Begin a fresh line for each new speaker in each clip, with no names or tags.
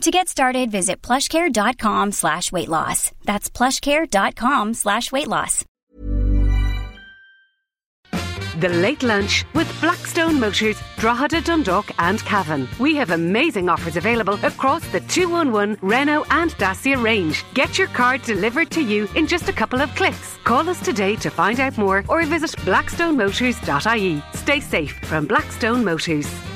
To get started, visit plushcare.com slash weight loss. That's plushcare.com slash weight loss.
The Late Lunch with Blackstone Motors, Drogheda, Dundalk and Cavan. We have amazing offers available across the 211 Renault and Dacia range. Get your car delivered to you in just a couple of clicks. Call us today to find out more or visit blackstonemotors.ie. Stay safe from Blackstone Motors.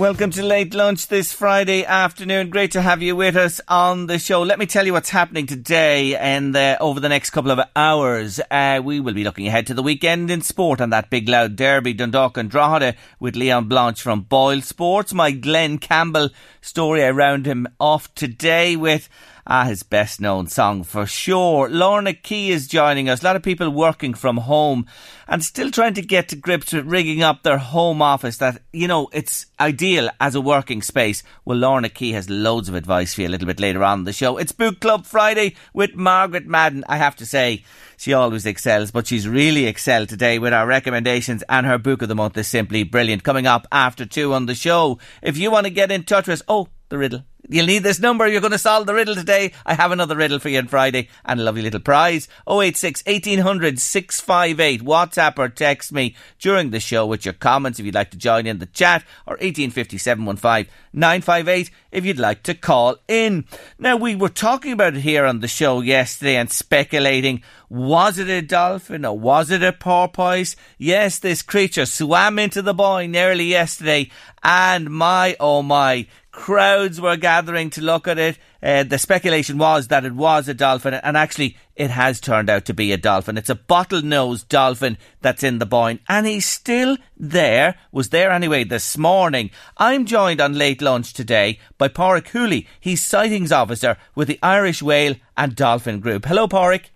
Welcome to Late Lunch this Friday afternoon. Great to have you with us on the show. Let me tell you what's happening today and uh, over the next couple of hours. Uh, we will be looking ahead to the weekend in sport on that big loud derby, Dundalk and Drogheda, with Leon Blanche from Boyle Sports. My Glen Campbell story, I round him off today with Ah, his best known song for sure. Lorna Key is joining us. A lot of people working from home and still trying to get to grips with rigging up their home office that, you know, it's ideal as a working space. Well, Lorna Key has loads of advice for you a little bit later on in the show. It's Book Club Friday with Margaret Madden. I have to say, she always excels, but she's really excelled today with our recommendations and her book of the month is simply brilliant. Coming up after two on the show. If you want to get in touch with us, oh, the riddle. You'll need this number. You're going to solve the riddle today. I have another riddle for you on Friday and a lovely little prize. 086 1800 658. WhatsApp or text me during the show with your comments if you'd like to join in the chat or 1850 715 958 if you'd like to call in. Now, we were talking about it here on the show yesterday and speculating was it a dolphin or was it a porpoise? Yes, this creature swam into the Boyne nearly yesterday and my oh my crowds were gathering to look at it. Uh, the speculation was that it was a dolphin, and actually, it has turned out to be a dolphin. It's a bottlenose dolphin that's in the Boyne, and he's still there. Was there anyway this morning. I'm joined on late lunch today by Pádraig Whooley. He's sightings officer with the Irish Whale and Dolphin Group. Hello, Pádraig.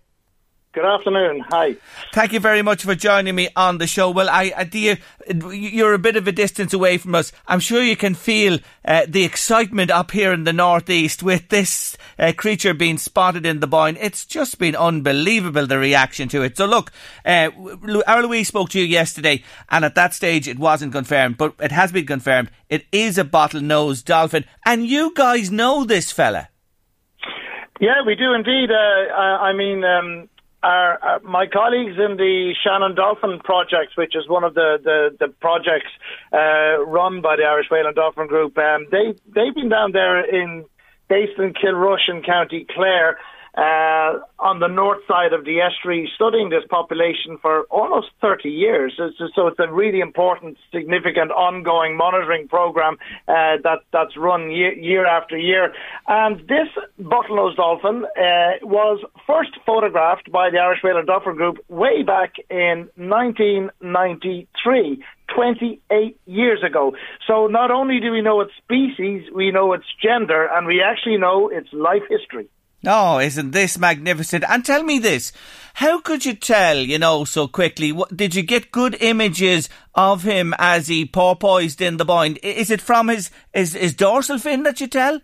Good afternoon. Hi.
Thank you very much for joining me on the show. Well, I, I you, you're a bit of a distance away from us. I'm sure you can feel uh, the excitement up here in the northeast with this uh, creature being spotted in the Boyne. It's just been unbelievable the reaction to it. So look, uh, our Louise spoke to you yesterday, and at that stage it wasn't confirmed, but it has been confirmed. It is a bottlenose dolphin, and you guys know this fella.
Yeah, we do indeed. Uh, I mean. Um our, uh, my colleagues in the Shannon Dolphin project, which is one of the the, the projects uh, run by the Irish Whale and Dolphin Group, um, they they've been down there in based in Kilrush in County Clare uh, on the north side of the estuary, studying this population for almost 30 years. So, it's a really important, significant, ongoing monitoring program uh, that that's run year, year, after year. And this bottlenose dolphin uh, was first photographed by the Irish Whale and Dolphin Group way back in 1993. 28 years ago. So not only do we know its species, we know its gender, and we actually know its life history.
Oh, isn't this magnificent? And tell me this. How could you tell, you know, so quickly? What, did you get good images of him as he porpoised in the Boyne? Is it from his, his, his dorsal fin that you tell?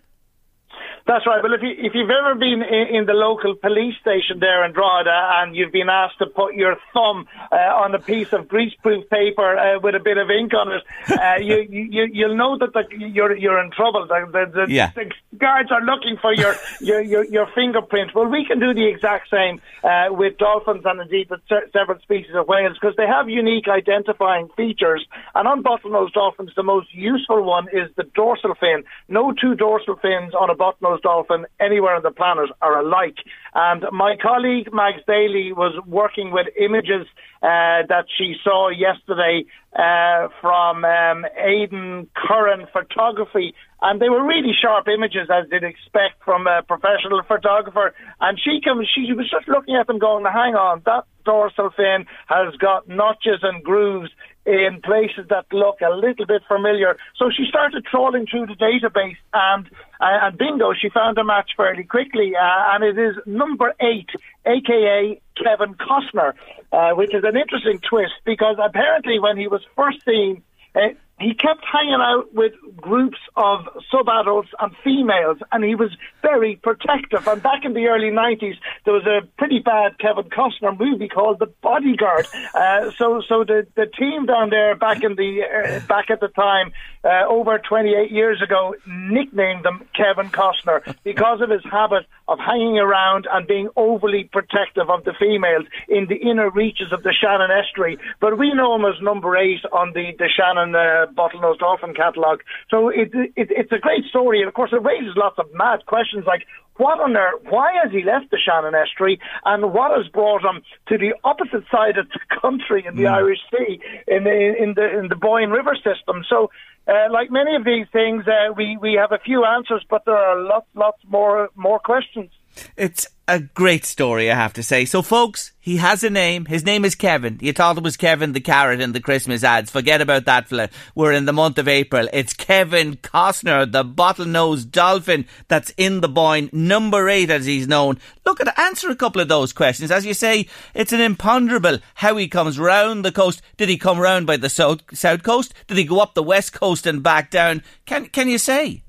That's right. Well, if you if you've ever been in, in the local police station there in Drogheda and you've been asked to put your thumb uh, on a piece of greaseproof paper uh, with a bit of ink on it, uh, you, you you'll know that the, you're you're in trouble. The, the, the,
yeah.
the guards are looking for your your, your, your fingerprint. Well, we can do the exact same uh, with dolphins and indeed with several species of whales because they have unique identifying features. And on bottlenose dolphins, the most useful one is the dorsal fin. No two dorsal fins on a bottlenose bottlenose dolphin anywhere on the planet are alike. And my colleague Mags Daly was working with images uh, that she saw yesterday uh, from um, Aidan Curran Photography, and they were really sharp images, as you'd expect from a professional photographer. And she comes, she was just looking at them, going, "Hang on, that dorsal fin has got notches and grooves in places that look a little bit familiar. So she started trawling through the database, and uh, and bingo, she found a match fairly quickly, uh, and it is number eight, aka Kevin Costner, uh, which is an interesting twist because apparently when he was first seen. Uh, he kept hanging out with groups of sub-adults and females, and he was very protective. And back in the early 90s, there was a pretty bad Kevin Costner movie called The Bodyguard. Uh, so, so the, the team down there back in the uh, back at the time, uh, over 28 years ago, nicknamed him Kevin Costner because of his habit of hanging around and being overly protective of the females in the inner reaches of the Shannon estuary. But we know him as number eight on the the Shannon. Bottlenose dolphin catalogue. So it, it, it's a great story, and of course it raises lots of mad questions like what on earth, why has he left the Shannon estuary, and what has brought him to the opposite side of the country in the. Irish Sea, in the in the in the Boyne River system. So. Uh, like many of these things, uh, we we have a few answers, but there are lots, lots more more questions.
It's a great story, I have to say. So, folks, he has a name. His name is Kevin. You thought it was Kevin the carrot in the Christmas ads. Forget about that fella. We're in the month of April. It's Kevin Costner, the bottlenose dolphin that's in the Boyne, number eight as he's known. Look at answer a couple of those questions. As you say, it's an imponderable how he comes round the coast. Did he come round by the south south coast? Did he go up the west coast and back down? Can can you say?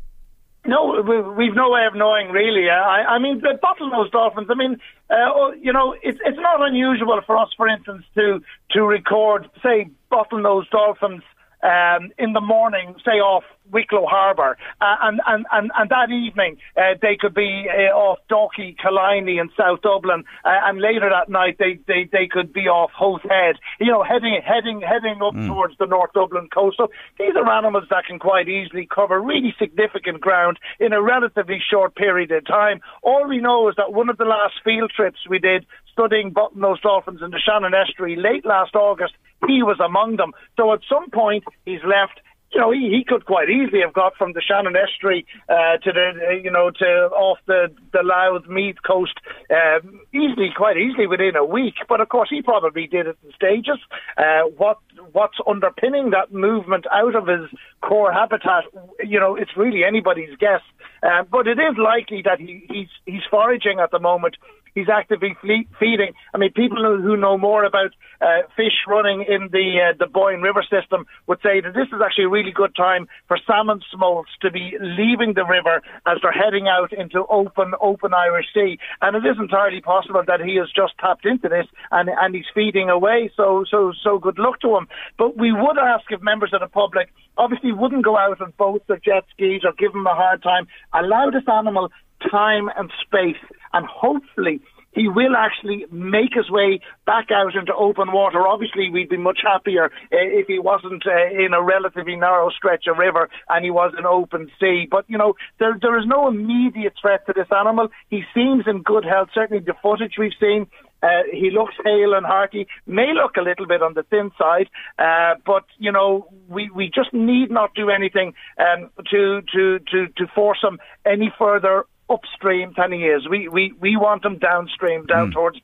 No, we've no way of knowing really. I, I mean, the bottlenose dolphins. I mean, uh, oh, you know, it's it's not unusual for us, for instance, to to record, say, bottlenose dolphins um, in the morning, say off Wicklow Harbour, uh, and, and, and, and that evening uh, they could be uh, off Dalkey, Killiney in South Dublin, uh, and later that night they, they, they could be off Howth Head, you know, heading heading heading up mm. towards the North Dublin coast. So these are animals that can quite easily cover really significant ground in a relatively short period of time. All we know is that one of the last field trips we did studying bottlenose dolphins in the Shannon Estuary late last August, he was among them. So at some point he's left you know, he, he could quite easily have got from the Shannon Estuary uh, to the, uh, you know, to off the the Louth Meath coast uh, easily, quite easily within a week. But of course, he probably did it in stages. Uh, what what's underpinning that movement out of his core habitat? You know, it's really anybody's guess. Uh, but it is likely that he, he's he's foraging at the moment he's actively feeding. I mean, people who know more about uh, fish running in the uh, the Boyne River system would say that this is actually a really good time for salmon smolts to be leaving the river as they're heading out into open open Irish Sea. And it is entirely possible that he has just tapped into this and and he's feeding away. So so so good luck to him. But we would ask if members of the public obviously wouldn't go out on boats or jet skis or give him a hard time. Allow this animal time and space, and hopefully he will actually make his way back out into open water. Obviously, we'd be much happier uh, if he wasn't uh, in a relatively narrow stretch of river and he was in open sea. But, you know, there, there is no immediate threat to this animal. He seems in good health. Certainly the footage we've seen uh, he looks hale and hearty, may look a little bit on the thin side, uh, but you know we, we just need not do anything um, to to to to force him any further upstream than he is. We we, we want them downstream, down mm. towards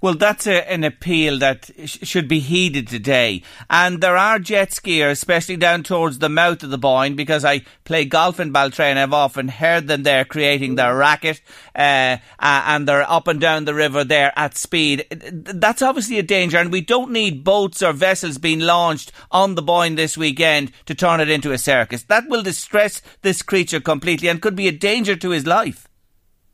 Well, that's a, an appeal that sh- should be heeded today. And there are jet skiers, especially down towards the mouth of the Boyne, because I play golf in Baltray and I've often heard them there creating their racket, uh, and they're up and down the river there at speed. That's obviously a danger, and we don't need boats or vessels being launched on the Boyne this weekend to turn it into a circus. That will distress this creature completely and could be a danger to his life.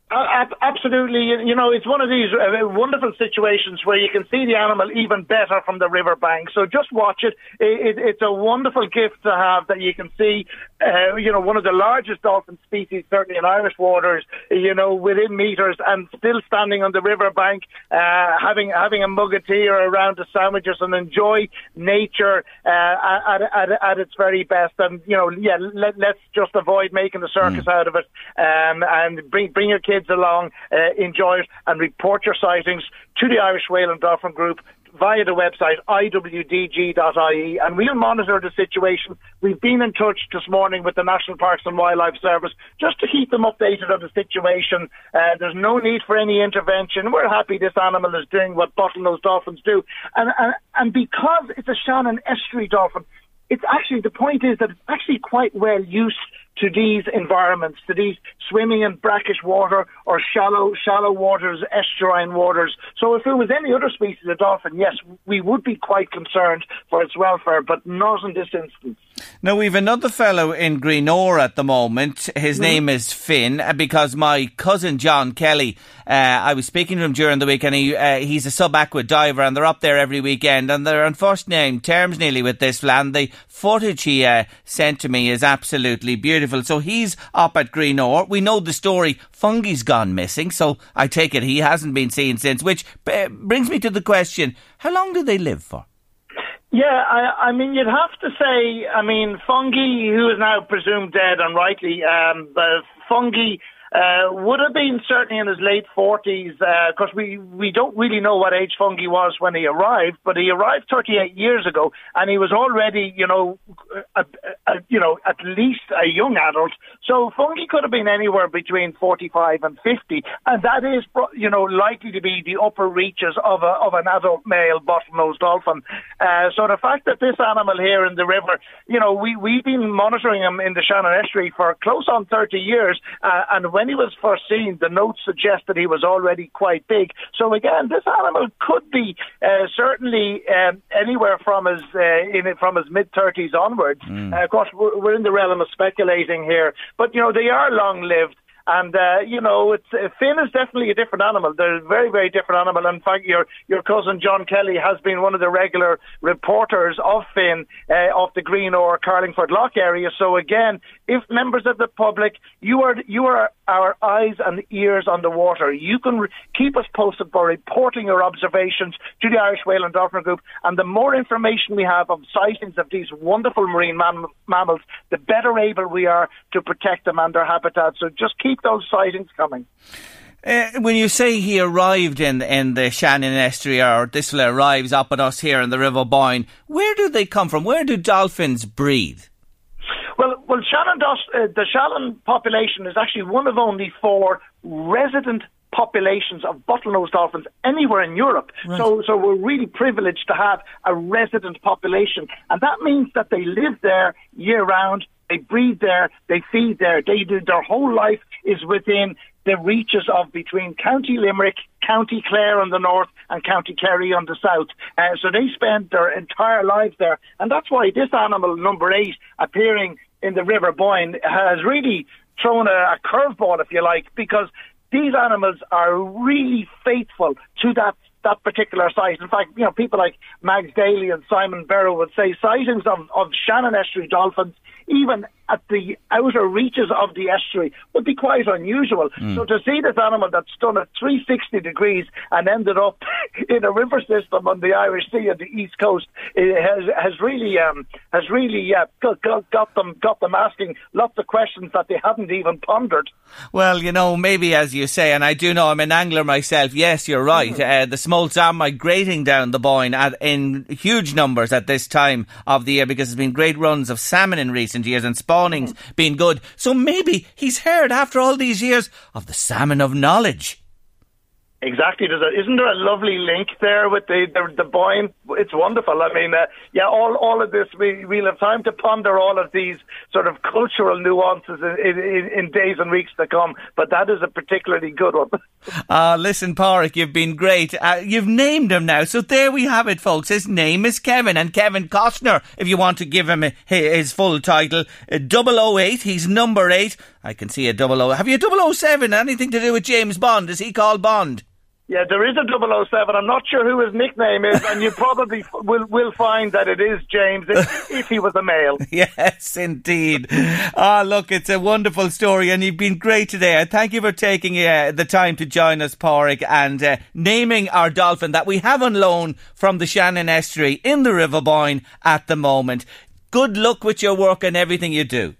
Uh, absolutely. You know, it's one of these uh, wonderful situations where you can see the animal even better from the riverbank. So just watch it. it, it it's a wonderful gift to have that you can see uh, you know, one of the largest dolphin species, certainly in Irish waters, you know, within meters, and still standing on the riverbank, uh, having having a mug of tea or a round of sandwiches, and enjoy nature uh, at, at, at its very best. And you know, yeah, let, us just avoid making a circus mm. out of it, um, and bring bring your kids along, uh, enjoy it, and report your sightings to the Irish Whale and Dolphin Group via the website iwdg.ie and we'll monitor the situation. We've been in touch this morning with the National Parks and Wildlife Service just to keep them updated on the situation. Uh, there's no need for any intervention. We're happy this animal is doing what bottlenose dolphins do. And, and, and because it's a Shannon estuary dolphin, it's actually, the point is that it's actually quite well used to these environments, to these swimming in brackish water or shallow shallow waters, estuarine waters. So if it was any other species of dolphin, yes, we would be quite concerned for its welfare, but not in this instance.
Now we've another fellow in Greenore at the moment. His mm. name is Finn, uh, because my cousin John Kelly, uh, I was speaking to him during the week, and he uh, he's a sub-aqua diver, and they're up there every weekend, and they're on first name terms nearly with this land. The footage he uh, sent to me is absolutely beautiful beautiful. So he's up at Greenore. We know the story. Fungie's gone missing, so I take it he hasn't been seen since. Which uh, brings me to the question: How long do they live for?
Yeah, I, I mean, you'd have to say, I mean, Fungie, who is now presumed dead and rightly, um, but Fungie uh, would have been certainly in his late 40s, because uh, we, we don't really know what age Fungie was when he arrived, but he arrived 38 years ago, and he was already, you know, a, a, you know, at least a young adult. So Fungie could have been anywhere between 45 and 50, and that is, you know, likely to be the upper reaches of a, of an adult male bottlenose dolphin. Uh, so the fact that this animal here in the river, you know, we we've been monitoring him in the Shannon estuary for close on 30 years, uh, and when when he was first seen, the notes suggest that he was already quite big. So again, this animal could be uh, certainly um, anywhere from his uh, in from his mid thirties onwards. Mm. Uh, of course, we're, we're in the realm of speculating here, but you know they are long lived. And uh, you know, it's uh, Finn is definitely a different animal. They're a very, very different animal. In fact, your your cousin John Kelly has been one of the regular reporters of Finn uh, off the Greenore Carlingford Lough area. So again, if members of the public, you are you are our eyes and ears on the water. You can re- keep us posted by reporting your observations to the Irish Whale and Dolphin Group. And the more information we have of sightings of these wonderful marine mam- mammals, the better able we are to protect them and their habitat. So just keep those sightings coming.
Uh, when you say he arrived in in the Shannon estuary or this arrives up at us here in the River Boyne, where do they come from? Where do dolphins breed?
Well, well, Shannon uh, the Shannon population is actually one of only four resident populations of bottlenose dolphins anywhere in Europe. Right. So, so we're really privileged to have a resident population, and that means that they live there year round. They breed there, they feed there, they do their whole life is within the reaches of between County Limerick, County Clare on the north, and County Kerry on the south. Uh, so they spend their entire lives there, and that's why this animal number eight appearing in the River Boyne has really thrown a, a curveball, if you like, because these animals are really faithful to that that particular site. In fact, you know, people like Mags Daly and Simon Berrow would say sightings of, of Shannon estuary dolphins even at the outer reaches of the estuary would be quite unusual. Mm. So to see this animal that's done at 360 degrees and ended up in a river system on the Irish Sea at the east coast has has really um, has really uh, got, got, them got them asking lots of questions that they haven't even pondered.
Well, you know, maybe as you say, and I do know I'm an angler myself. Yes, you're right. Mm. Uh, the smolts are migrating down the Boyne at, in huge numbers at this time of the year because there's been great runs of salmon in recent recent years and spawning's mm-hmm. been good. So maybe he's heard after all these years of the salmon of knowledge.
Exactly. Isn't there a lovely link there with the the, the Boyne? It's wonderful. I mean, uh, yeah, all all of this we we'll have time to ponder all of these sort of cultural nuances in, in, in days and weeks to come. But that is a particularly good one.
uh, listen, Pádraig, you've been great. Uh, you've named him now, so there we have it, folks. His name is Kevin, and Kevin Costner. If you want to give him his full title, uh, 008. He's number eight. I can see a double O. Have you a 007? Anything to do with James Bond? Is he called Bond?
Yeah, there is a 007. I'm not sure who his nickname is, and you probably f- will will find that it is James if, if he was a male.
Yes, indeed. Ah, look, it's a wonderful story, and you've been great today. Thank you for taking uh, the time to join us, Pádraig, and uh, naming our dolphin that we have on loan from the Shannon Estuary in the River Boyne at the moment. Good luck with your work and everything you do.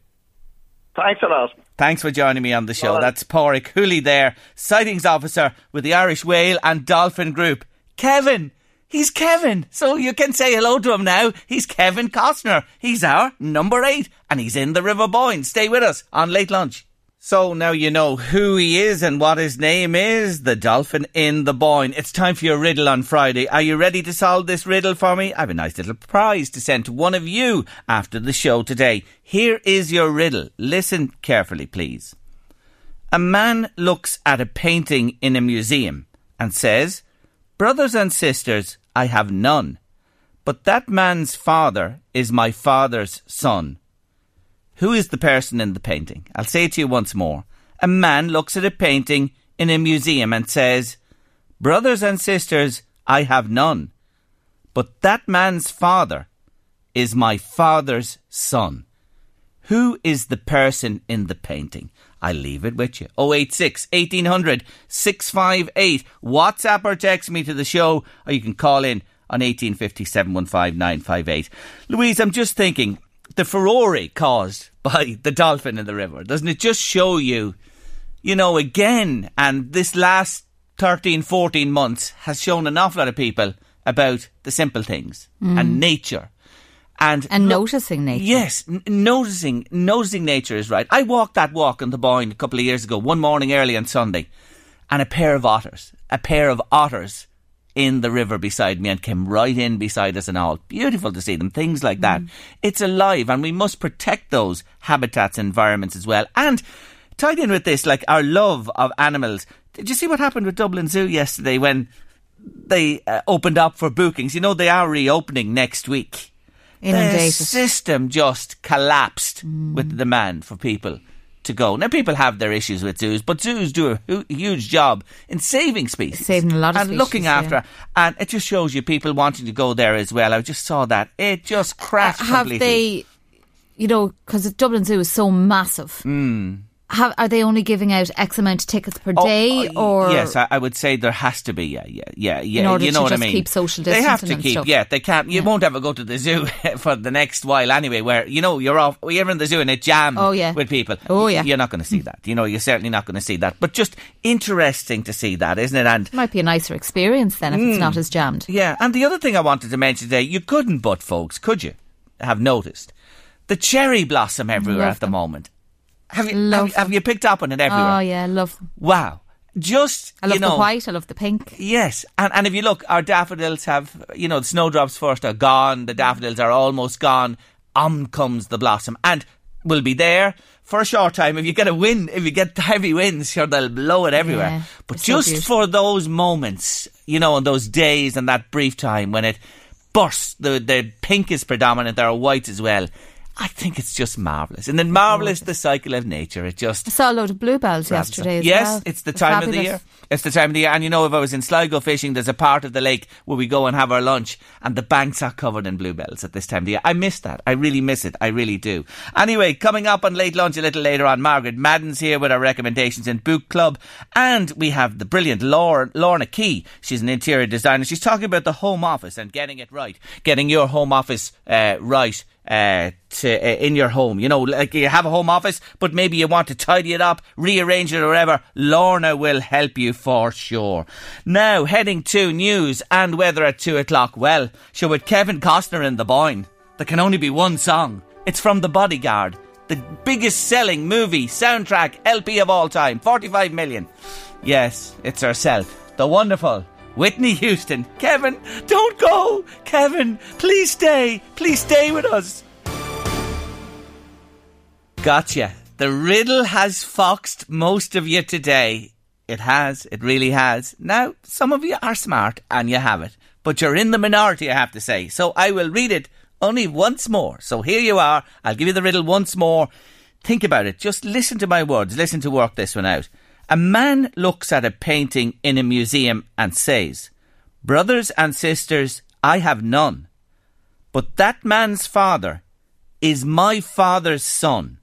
Thanks a lot.
Thanks for joining me on the show.
Bye.
That's Pádraig Whooley there, sightings officer with the Irish Whale and Dolphin Group. Kevin! He's Kevin! So you can say hello to him now. He's Kevin Costner. He's our number eight, and he's in the River Boyne. Stay with us on Late Lunch. So now you know who he is and what his name is, the dolphin in the Boyne. It's time for your riddle on Friday. Are you ready to solve this riddle for me? I have a nice little prize to send to one of you after the show today. Here is your riddle. Listen carefully, please. A man looks at a painting in a museum and says, Brothers and sisters, I have none. But that man's father is my father's son. Who is the person in the painting? I'll say it to you once more. A man looks at a painting in a museum and says, Brothers and sisters, I have none. But that man's father is my father's son. Who is the person in the painting? I leave it with you. 086 1800 658. WhatsApp or text me to the show, or you can call in on 1850 715 958. Louise, I'm just thinking, the furore caused by the dolphin in the river, doesn't it just show you, you know, again, and this last 13, 14 months has shown an awful lot of people about the simple things mm. and nature. And,
And noticing nature.
Yes, n- noticing noticing nature is right. I walked that walk in the Boyne a couple of years ago, one morning early on Sunday, and a pair of otters, a pair of otters in the river beside me and came right in beside us and all. Beautiful to see them, things like that. It's alive and we must protect those habitats environments as well. And tied in with this, like our love of animals. Did you see what happened with Dublin Zoo yesterday when they uh, opened up for bookings? You know, they are reopening next week. The system just collapsed with the demand for people to go. Now, people have their issues with zoos, but zoos do a huge job in saving species.
Saving a lot of
And looking after.
yeah.
And it just shows you people wanting to go there as well. I just saw that. It just crashed
have
completely.
they, you know, because the Dublin Zoo is so massive.
Hmm.
Have, are they only giving out X amount of tickets per
Oh,
day,
oh,
or
yes, I, I would say there has to be. Yeah, yeah, yeah, yeah.
In order
you know
to
what I
just
mean?
keep social distancing.
They have to keep.
stuff.
Yeah, they can't. You won't ever go to the zoo for the next while anyway. Where you know you're off. You're in the zoo and it jam.
Oh, yeah.
with people.
Oh, yeah.
You're not going to see that. You know, you're certainly not going to see that. But just interesting to see that, isn't it? And
might be a nicer experience then if
Hmm.
it's not as jammed.
yeah, and the other thing I wanted to mention today, you couldn't but, folks, could you? Have noticed the cherry blossom everywhere
Love
at the
them.
moment. Have you,
Love
have, you- have you picked up on it everywhere?
Oh yeah, love them.
Wow. Just
I love
you know,
the white. I love the pink.
Yes, and and if you look, our daffodils have you know the snowdrops first are gone. The daffodils are almost gone. On comes the blossom, and will be there for a short time. If you get a wind, if you get heavy winds, sure they'll blow it everywhere.
Yeah,
but
it's so
just for those moments, you know, and those days and that brief time when it bursts, the the pink is predominant. There are whites as well. I think it's just marvelous, and then marvelous the cycle of nature. It just
I saw a load of bluebells yesterday as
yes,
well.
it's the
They're
time of the year. It's the time of the year. And you know, if I was in Sligo fishing, there's a part of the lake where we go and have our lunch, and the banks are covered in bluebells at this time of the year. I miss that. I really miss it. I really do. Anyway, coming up on late lunch a little later on, Margaret Madden's here with our recommendations in Book Club. And we have the brilliant Laura, Lorna Key. She's an interior designer. She's talking about the home office and getting it right. Getting your home office uh, right uh, to, uh, in your home. You know, like you have a home office, but maybe you want to tidy it up, rearrange it or whatever. Lorna will help you for sure. Now, heading to news and weather at two o'clock. Well, sure, with Kevin Costner in the Boyne, there can only be one song. It's from The Bodyguard, the biggest selling movie, soundtrack, LP of all time, 45 million. Yes, it's herself, the wonderful Whitney Houston. Kevin, don't go! Kevin, please stay! Please stay with us! Gotcha. The riddle has foxed most of you today. It has. It really has. Now, some of you are smart and you have it. But you're in the minority, I have to say. So I will read it only once more. So here you are. I'll give you the riddle once more. Think about it. Just listen to my words. Listen to work this one out. A man looks at a painting in a museum and says, Brothers and sisters, I have none. But that man's father is my father's son.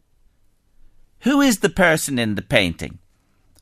Who is the person in the painting?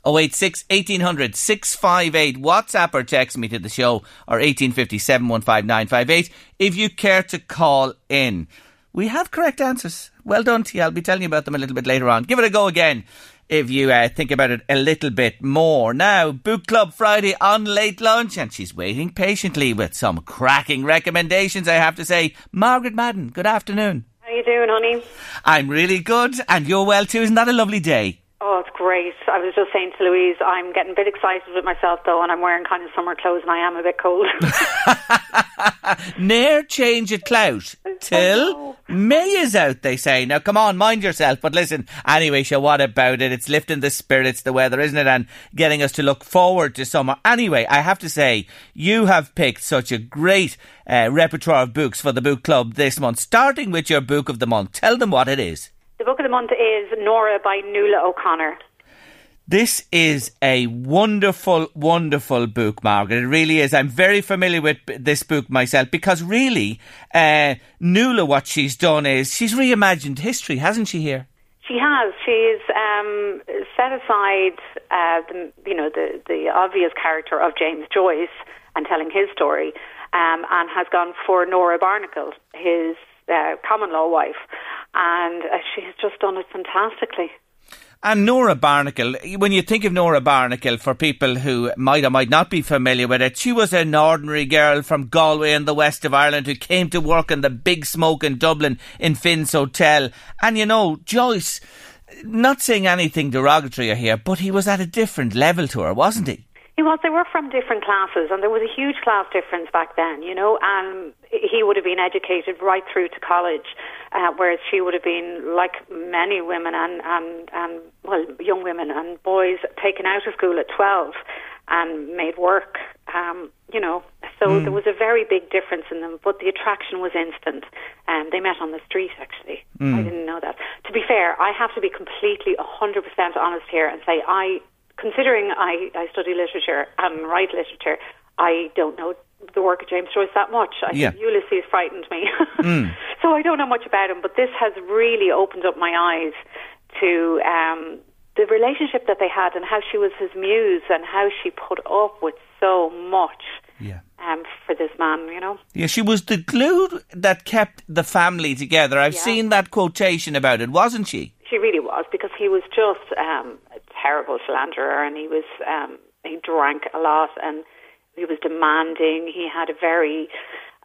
086 1800 658 WhatsApp or text me to the show or 1850 715 if you care to call in. We have correct answers. Well done to you. I'll be telling you about them a little bit later on. Give it a go again if you uh, think about it a little bit more. Now, Book Club Friday on late lunch, and she's waiting patiently with some cracking recommendations, I have to say. Margaret Madden, good afternoon.
How are you doing, honey?
I'm really good, and you're well too. Isn't that a lovely day?
Oh, it's great. I was just saying to Louise, I'm getting a bit excited with myself though, and I'm wearing kind of summer clothes, and I am a bit cold.
Ne'er change a clout till May is out, they say. Now, come on, mind yourself. But listen, anyway, sure, what about it? It's lifting the spirits, the weather, isn't it? And getting us to look forward to summer. Anyway, I have to say, you have picked such a great uh, repertoire of books for the book club this month, starting with your book of the month. Tell them what it is.
The book of the month is Nora by Nuala O'Connor.
This is a wonderful, wonderful book, Margaret. It really is. I'm very familiar with this book myself because really, uh, Nuala, what she's done is she's reimagined history, hasn't she? Here,
She has. She's um, set aside, uh, the, you know, the the obvious character of James Joyce and telling his story, um, and has gone for Nora Barnacle, his uh, common law wife, and uh, she has just done it fantastically.
and Nora Barnacle. When you think of Nora Barnacle, for people who might or might not be familiar with it, she was an ordinary girl from Galway in the west of Ireland who came to work in the big smoke in Dublin in Finn's Hotel. And you know, Joyce. Not saying anything derogatory here, but he was at a different level to her, wasn't he?
He was. They were from different classes, and there was a huge class difference back then, you know. And he would have been educated right through to college, uh, whereas she would have been, like many women and, and, and, well, young women and boys, taken out of school at 12 and made work, um, you know. So there was a very big difference in them, but the attraction was instant. Um, they met on the street, actually. I didn't know that. To be fair, I have to be completely 100% honest here and say I considering I, I study literature and write literature, I don't know the work of James Joyce that much. I
Yeah.
think Ulysses frightened me. so I don't know much about him, but this has really opened up my eyes to um, the relationship that they had and how she was his muse and how she put up with so much
Yeah.
um, for this man, you know.
Yeah, she was the glue that kept the family together. I've
Yeah.
seen that quotation about it, wasn't she?
She really was because he was just um, terrible philanderer, and he was um, he drank a lot, and he was demanding. He had a very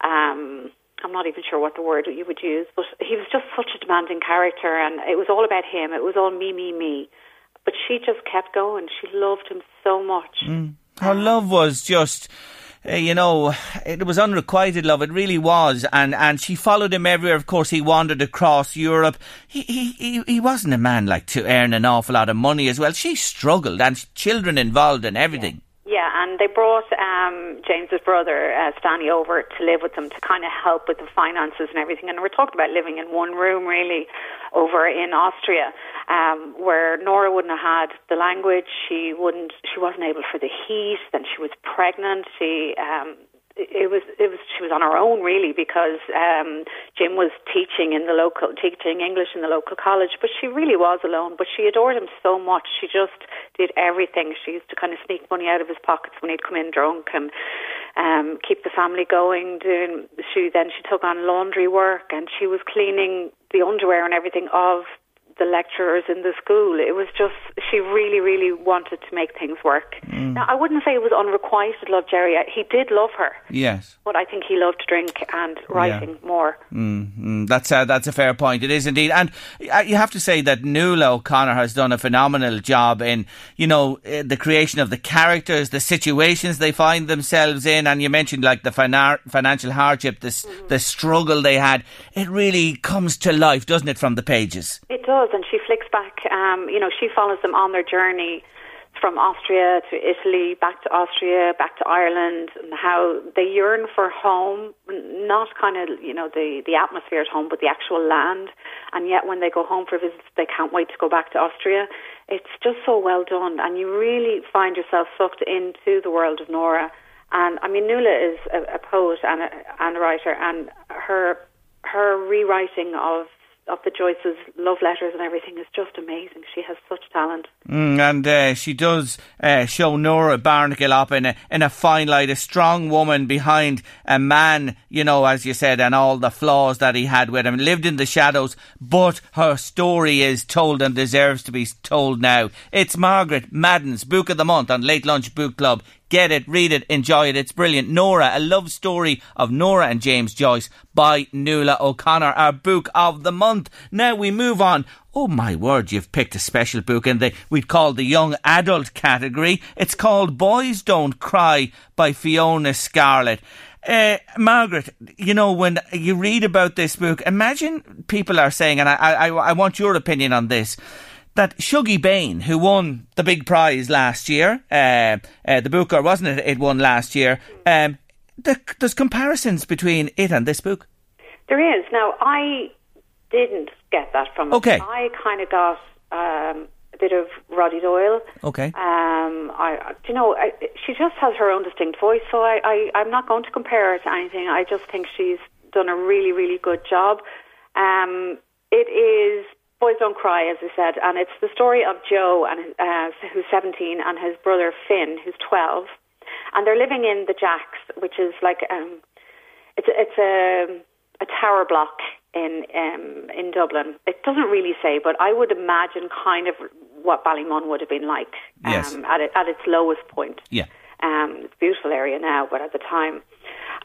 um, I'm not even sure what the word you would use, but he was just such a demanding character, and it was all about him. It was all me, me, me. But she just kept going. She loved him so much.
Her love was just, Eh, you know, it was unrequited love. It really was, and and she followed him everywhere. Of course, he wandered across Europe. He he he, he wasn't a man like to earn an awful lot of money as well. She struggled, and children involved and everything.
Yeah, and they brought um, James's brother uh, Stanley over to live with them to kind of help with the finances and everything. And we're talking about living in one room, really, over in Austria, um, where Nora wouldn't have had the language. She wouldn't. She wasn't able for the heat. Then she was pregnant. She. Um, it was it was she was on her own really because um Jim was teaching in the local teaching English in the local college but she really was alone but she adored him so much. She just did everything. She used to kind of sneak money out of his pockets when he'd come in drunk and um keep the family going. Doing she then she took on laundry work and she was cleaning the underwear and everything of the lecturers in the school. It was just, she really, really wanted to make things work. Now, I wouldn't say it was unrequited love, Jerry. He did love her,
Yes.
but I think he loved drink and writing more.
Mm, that's a, that's a fair point. It is indeed, and uh, you have to say that Nuala O'Connor has done a phenomenal job in you know uh, the creation of the characters, the situations they find themselves in, and you mentioned like the finar- financial hardship, the s the struggle they had. It really comes to life, doesn't it, from the pages?
It does, and she flicks back. Um, you know, she follows them on their journey from Austria to Italy, back to Austria, back to Ireland, and how they yearn for home, not kind of, you know, the, the atmosphere at home, but the actual land. And yet when they go home for visits, they can't wait to go back to Austria. It's just so well done. And you really find yourself sucked into the world of Nora. And I mean, Nuala is a, a poet and a, and a writer, and her her rewriting of of the Joyce's love letters and everything is just amazing. She has such talent.
Mm, and uh, she does uh, show Nora Barnacle up in a, in a fine light, a strong woman behind a man, you know, as you said, and all the flaws that he had with him. Lived in the shadows, but her story is told and deserves to be told now. It's Margaret Madden's Book of the Month on Late Lunch Book Club. Get it, read it, enjoy it. It's brilliant. Nora, a love story of Nora and James Joyce by Nuala O'Connor, our book of the month. Now we move on. Oh my word, you've picked a special book in the we'd call the young adult category. It's called Boys Don't Cry by Fiona Scarlett. Uh, Margaret, you know, when you read about this book, imagine people are saying, and I, I, I want your opinion on this that Shuggie Bain, who won the big prize last year, uh, uh, the Booker, wasn't it? It won last year. Um, the, there's comparisons between it and this book.
There is. Now, I didn't get that from
okay.
it. I kind of got um, a bit of Roddy Doyle.
Okay.
Um, I, you know, I, she just has her own distinct voice, so I, I, I'm not going to compare her to anything. I just think she's done a really, really good job. Um, it is Boys Don't Cry, as I said, and it's the story of Joe, and uh, who's 17, and his brother Finn, who's 12, and they're living in the Jacks, which is like um, it's it's a a tower block in um, in Dublin. It doesn't really say, but I would imagine kind of what Ballymun would have been like
um, yes.
at it, at its lowest point.
Yeah,
um, it's a beautiful area now, but at the time.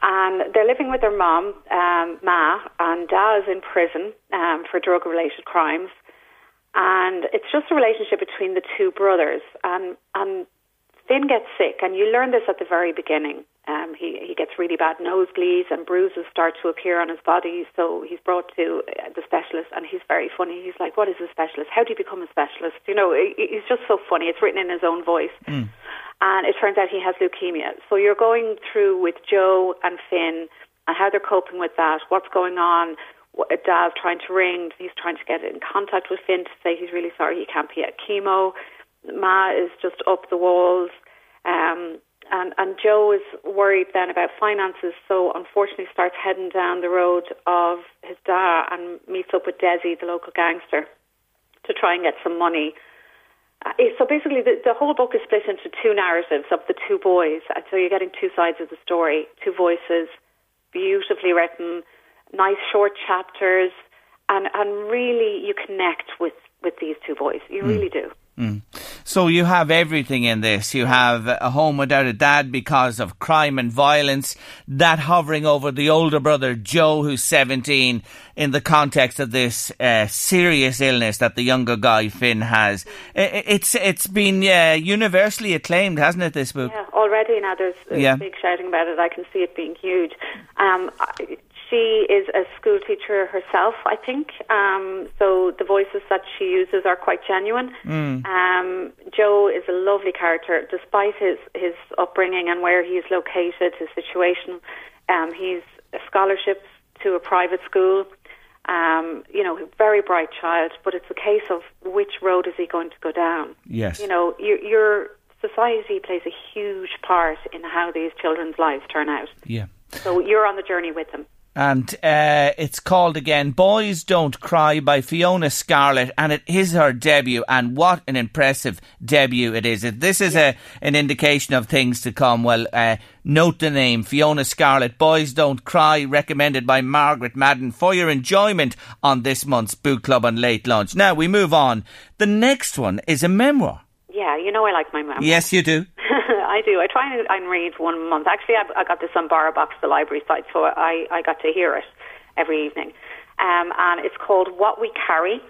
And they're living with their mom, um, Ma, and Dad's in prison um, for drug related crimes. And it's just a relationship between the two brothers. And, and Finn gets sick, and you learn this at the very beginning. Um, he, he gets really bad nosebleeds, and bruises start to appear on his body. So he's brought to uh, the specialist, and he's very funny. He's like, What is a specialist? How do you become a specialist? You know, he's just so funny. It's written in his own voice.
Mm
and it turns out he has leukemia. So you're going through with Joe and Finn and how they're coping with that, what's going on. Dad's trying to ring, he's trying to get in contact with Finn to say he's really sorry he can't be at chemo. Ma is just up the walls. Um, and, and Joe is worried then about finances, so unfortunately starts heading down the road of his dad and meets up with Desi, the local gangster, to try and get some money uh, so basically, the, the whole book is split into two narratives of the two boys. And so you're getting two sides of the story, two voices, beautifully written, nice short chapters, and, and really you connect with, with these two boys. You mm. really do.
Mm. So you have everything in this. You have a home without a dad because of crime and violence, that hovering over the older brother Joe, who's 17, in the context of this uh, serious illness that the younger guy Finn has. It's it's been uh, universally acclaimed, hasn't it? This book.
Yeah, already now there's, there's
yeah.
big shouting about it. I can see it being huge. Um, she is a school teacher herself, I think. Um, so the voices that she uses are quite genuine.
Mm.
Um, Joe is a lovely character, despite his, his upbringing and where he is located, his situation. Um, he's a scholarship to a private school. Um, you know, very bright child, but it's a case of which road is he going to go down.
Yes.
You know, your, your society plays a huge part in how these children's lives turn out.
Yeah.
So you're on the journey with them
and uh, it's called again Boys Don't Cry by Fiona Scarlett, and it is her debut, and what an impressive debut it is. If this is a an indication of things to come, well, uh, note the name Fiona Scarlett, Boys Don't Cry, recommended by Margaret Madden for your enjoyment on this month's Book Club and Late Lunch. Now we move on. The next one is a memoir.
Yeah, you know I like my memoir.
Yes, you do.
I do. I try and, and read one month. Actually, I, I got this on BorrowBox, the library site, so I, I got to hear it every evening. Um, and it's called What We Carry.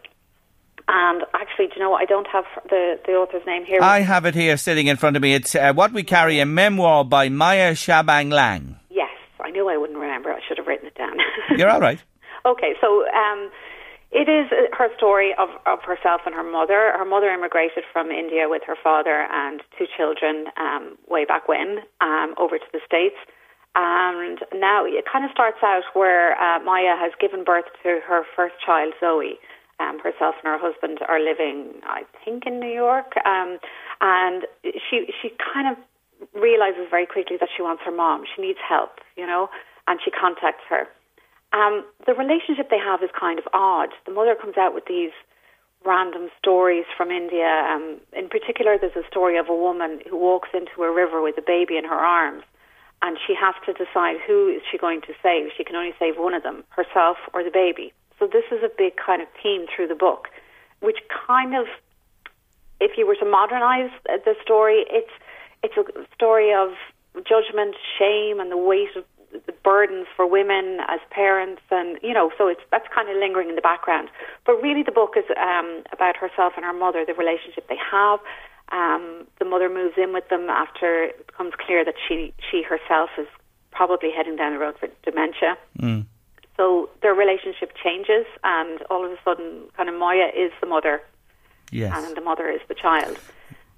And actually, do you know, what? I don't have the, the author's name here.
I have it here sitting in front of me. It's uh, What We Carry, a memoir by Maya Shanbhag Lang.
Yes, I knew I wouldn't remember. I should have written it down.
You're all right.
Okay, so um, It is uh, her story of, of herself and her mother. Her mother immigrated from India with her father and two children um, way back when um, over to the States. And now it kind of starts out where uh, Maya has given birth to her first child, Zoe. Um, herself and her husband are living, I think, in New York. Um, and she she kind of realizes very quickly that she wants her mom. She needs help, you know, and she contacts her. Um, the relationship they have is kind of odd. The mother comes out with these random stories from India. Um, in particular, there's a story of a woman who walks into a river with a baby in her arms, and she has to decide who is she going to save. She can only save one of them, herself or the baby. So this is a big kind of theme through the book, which kind of, if you were to modernize the story, it's it's a story of judgment, shame, and the weight of the burdens for women as parents, and you know, so it's that's kind of lingering in the background. But really, the book is um, about herself and her mother, the relationship they have. Um, the mother moves in with them after it becomes clear that she she herself is probably heading down the road for dementia.
Mm.
So their relationship changes, and all of a sudden, kind of Maya is the mother,
Yes.
and the mother is the child.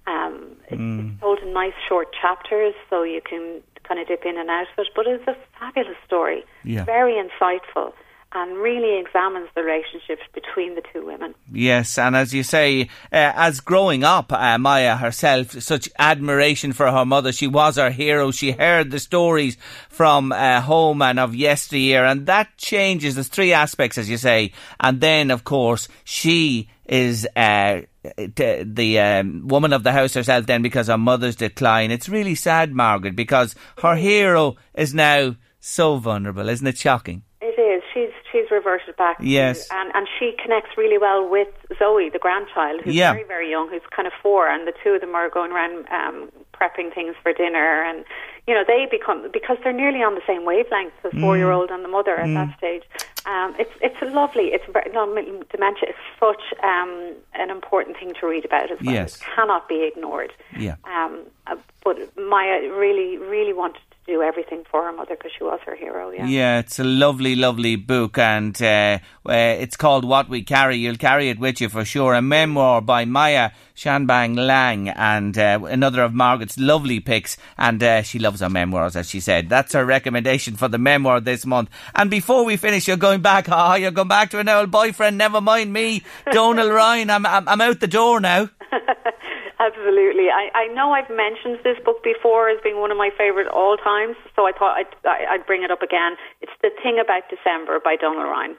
Um, it,
Mm.
It's told in nice short chapters, so you can kind of dip in and out of it. But it's a fabulous story,
Yeah.
very insightful, and really examines the relationships between the two women.
Yes, and as you say, uh, as growing up, uh, Maya herself, such admiration for her mother. She was her hero. She heard the stories from uh, home and of yesteryear, and that changes. There's three aspects, as you say, and then, of course, she is uh, the um, woman of the house herself. Then, because her mother's decline, it's really sad, Margaret, because her hero is now so vulnerable. Isn't it shocking?
It is. She's she's reverted back. to-
Yes.
and and she connects really well with Zoe, the grandchild, who's
Yeah.
very very young, who's kind of four, and the two of them are going around um, prepping things for dinner, and you know they become because they're nearly on the same wavelength, the four year old and the mother at that stage. Um, it's it's lovely. It's no, dementia is such um, an important thing to read about as well.
Yes.
It cannot be ignored.
Yeah.
Um, uh, but Maya really really wanted do everything for her mother because she was her hero. Yeah.
Yeah, it's a lovely, lovely book, and uh, uh, it's called What We Carry. You'll carry it with you for sure. A memoir by Maya Shanbhag Lang, and uh, another of Margaret's lovely picks. And uh, she loves her memoirs, as she said. That's her recommendation for the memoir this month. And before we finish, you're going back. Ah, you're going back to an old boyfriend. Never mind me, Donal Ryan. I'm, I'm, I'm out the door now.
Absolutely. I, I know I've mentioned this book before as being one of my favourite all times, so I thought I'd, I- I'd bring it up again. It's The Thing About December by Donal Ryan.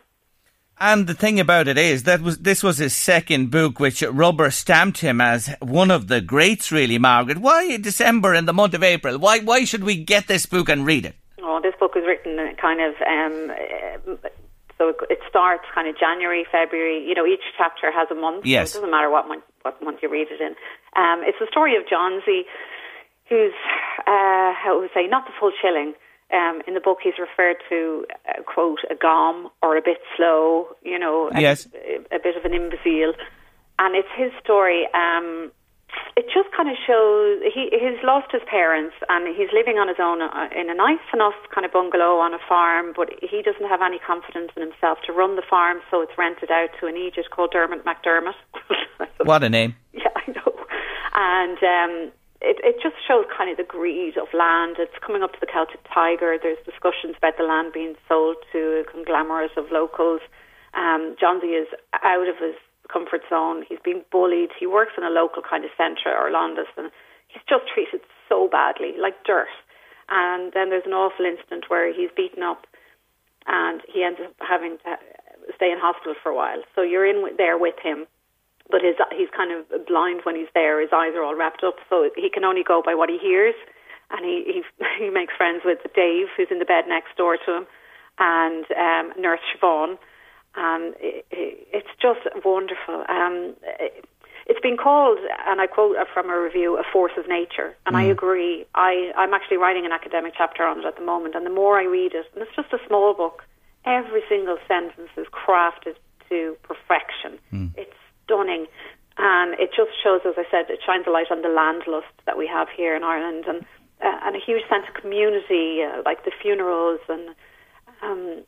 And the thing about it is that was this was his second book, which rubber stamped him as one of the greats. Really, Margaret. Why December in the month of April? Why why should we get this book and read it?
Oh, this book was written uh, kind of. Um, so it, it starts kind of January, February. You know, each chapter has a month. so
Yes.
it doesn't matter what month what month you read it in. Um, it's the story of Johnsy, who's uh, how would I say not the full shilling. Um, in the book, he's referred to uh, quote a gom or a bit slow. You know, a,
Yes.
a, a bit of an imbecile, and it's his story. Um, it just kind of shows he he's lost his parents and he's living on his own uh, in a nice enough kind of bungalow on a farm, but he doesn't have any confidence in himself to run the farm, so it's rented out to an Egypt called Dermot McDermott.
What a name!
Yeah, I know. And um, it, it just shows kind of the greed of land. It's coming up to the Celtic Tiger. There's discussions about the land being sold to a conglomerate of locals. Um, Johnsy is out of his comfort zone. He's being bullied. He works in a local kind of centre, Orlandis, and he's just treated so badly, like dirt. And then there's an awful incident where he's beaten up and he ends up having to stay in hospital for a while. So you're in there with him, but his he's kind of blind when he's there. His eyes are all wrapped up, so he can only go by what he hears. And he he, he makes friends with Dave, who's in the bed next door to him, and um, Nurse Siobhan. And it, it, it's just wonderful. Um, it, it's been called, and I quote from a review, a force of nature. And I agree. I, I'm actually writing an academic chapter on it at the moment. And the more I read it, and it's just a small book, every single sentence is crafted to perfection. It's stunning. And it just shows, as I said, it shines a light on the landlust that we have here in Ireland and, uh, and a huge sense of community, uh, like the funerals and um,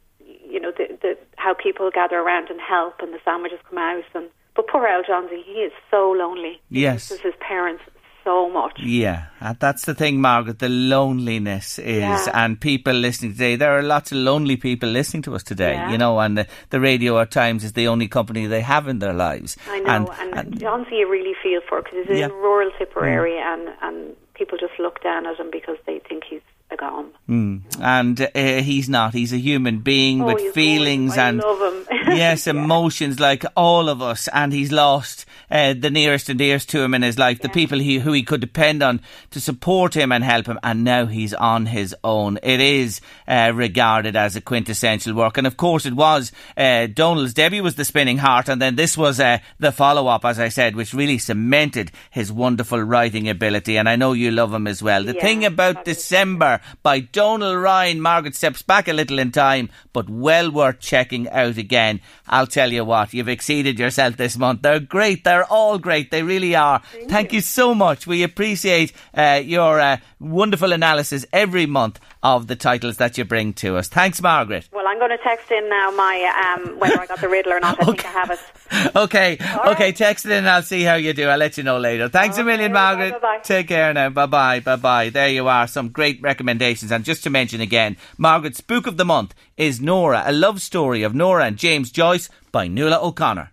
you know, the, the, how people gather around and help, and the sandwiches come out. And but poor Al Johnsy, he is so lonely. He
Yes.
misses his parents so much.
Yeah, and that's the thing, Margaret. The loneliness is,
Yeah.
and people listening today. There are lots of lonely people listening to us today.
Yeah.
You know, and the, the radio at times is the only company they have in their lives.
I know, and, Johnsy, you really feel for because he's
Yeah.
in rural Tipperary, mm. and and people just look down at him because they think he's gum.
Mm. and uh, he's not. He's a human being
Oh,
with feelings.
I
and
love him.
yes, emotions like all of us. And he's lost uh, the nearest and dearest to him in his life, the people he, who he could depend on to support him and help him. And now he's on his own. It is uh, regarded as a quintessential work, and of course it was. Uh, Donal's debut was the Spinning Heart, and then this was uh, the follow-up, as I said, which really cemented his wonderful writing ability. And I know you love him as well. The
Yeah,
thing about December by Donal Ryan, Margaret steps back a little in time, but well worth checking out again. I'll tell you what, you've exceeded yourself this month. They're great. They're all great. They really are. Thank, you. so much. We appreciate uh, your uh, wonderful analysis every month of the titles that you bring to us. Thanks, Margaret.
Well, I'm going to text in now my um, whether I got the riddle or not. I think I have it.
Okay, okay, text it in and I'll see how you do. I'll let you know later. Thanks a million, Margaret.
bye-bye.
Take care now. Bye bye, bye bye. There you are, some great recommendations. And just to mention again, Margaret's book of the month is Nora, a love story of Nora and James Joyce by Nuala O'Connor.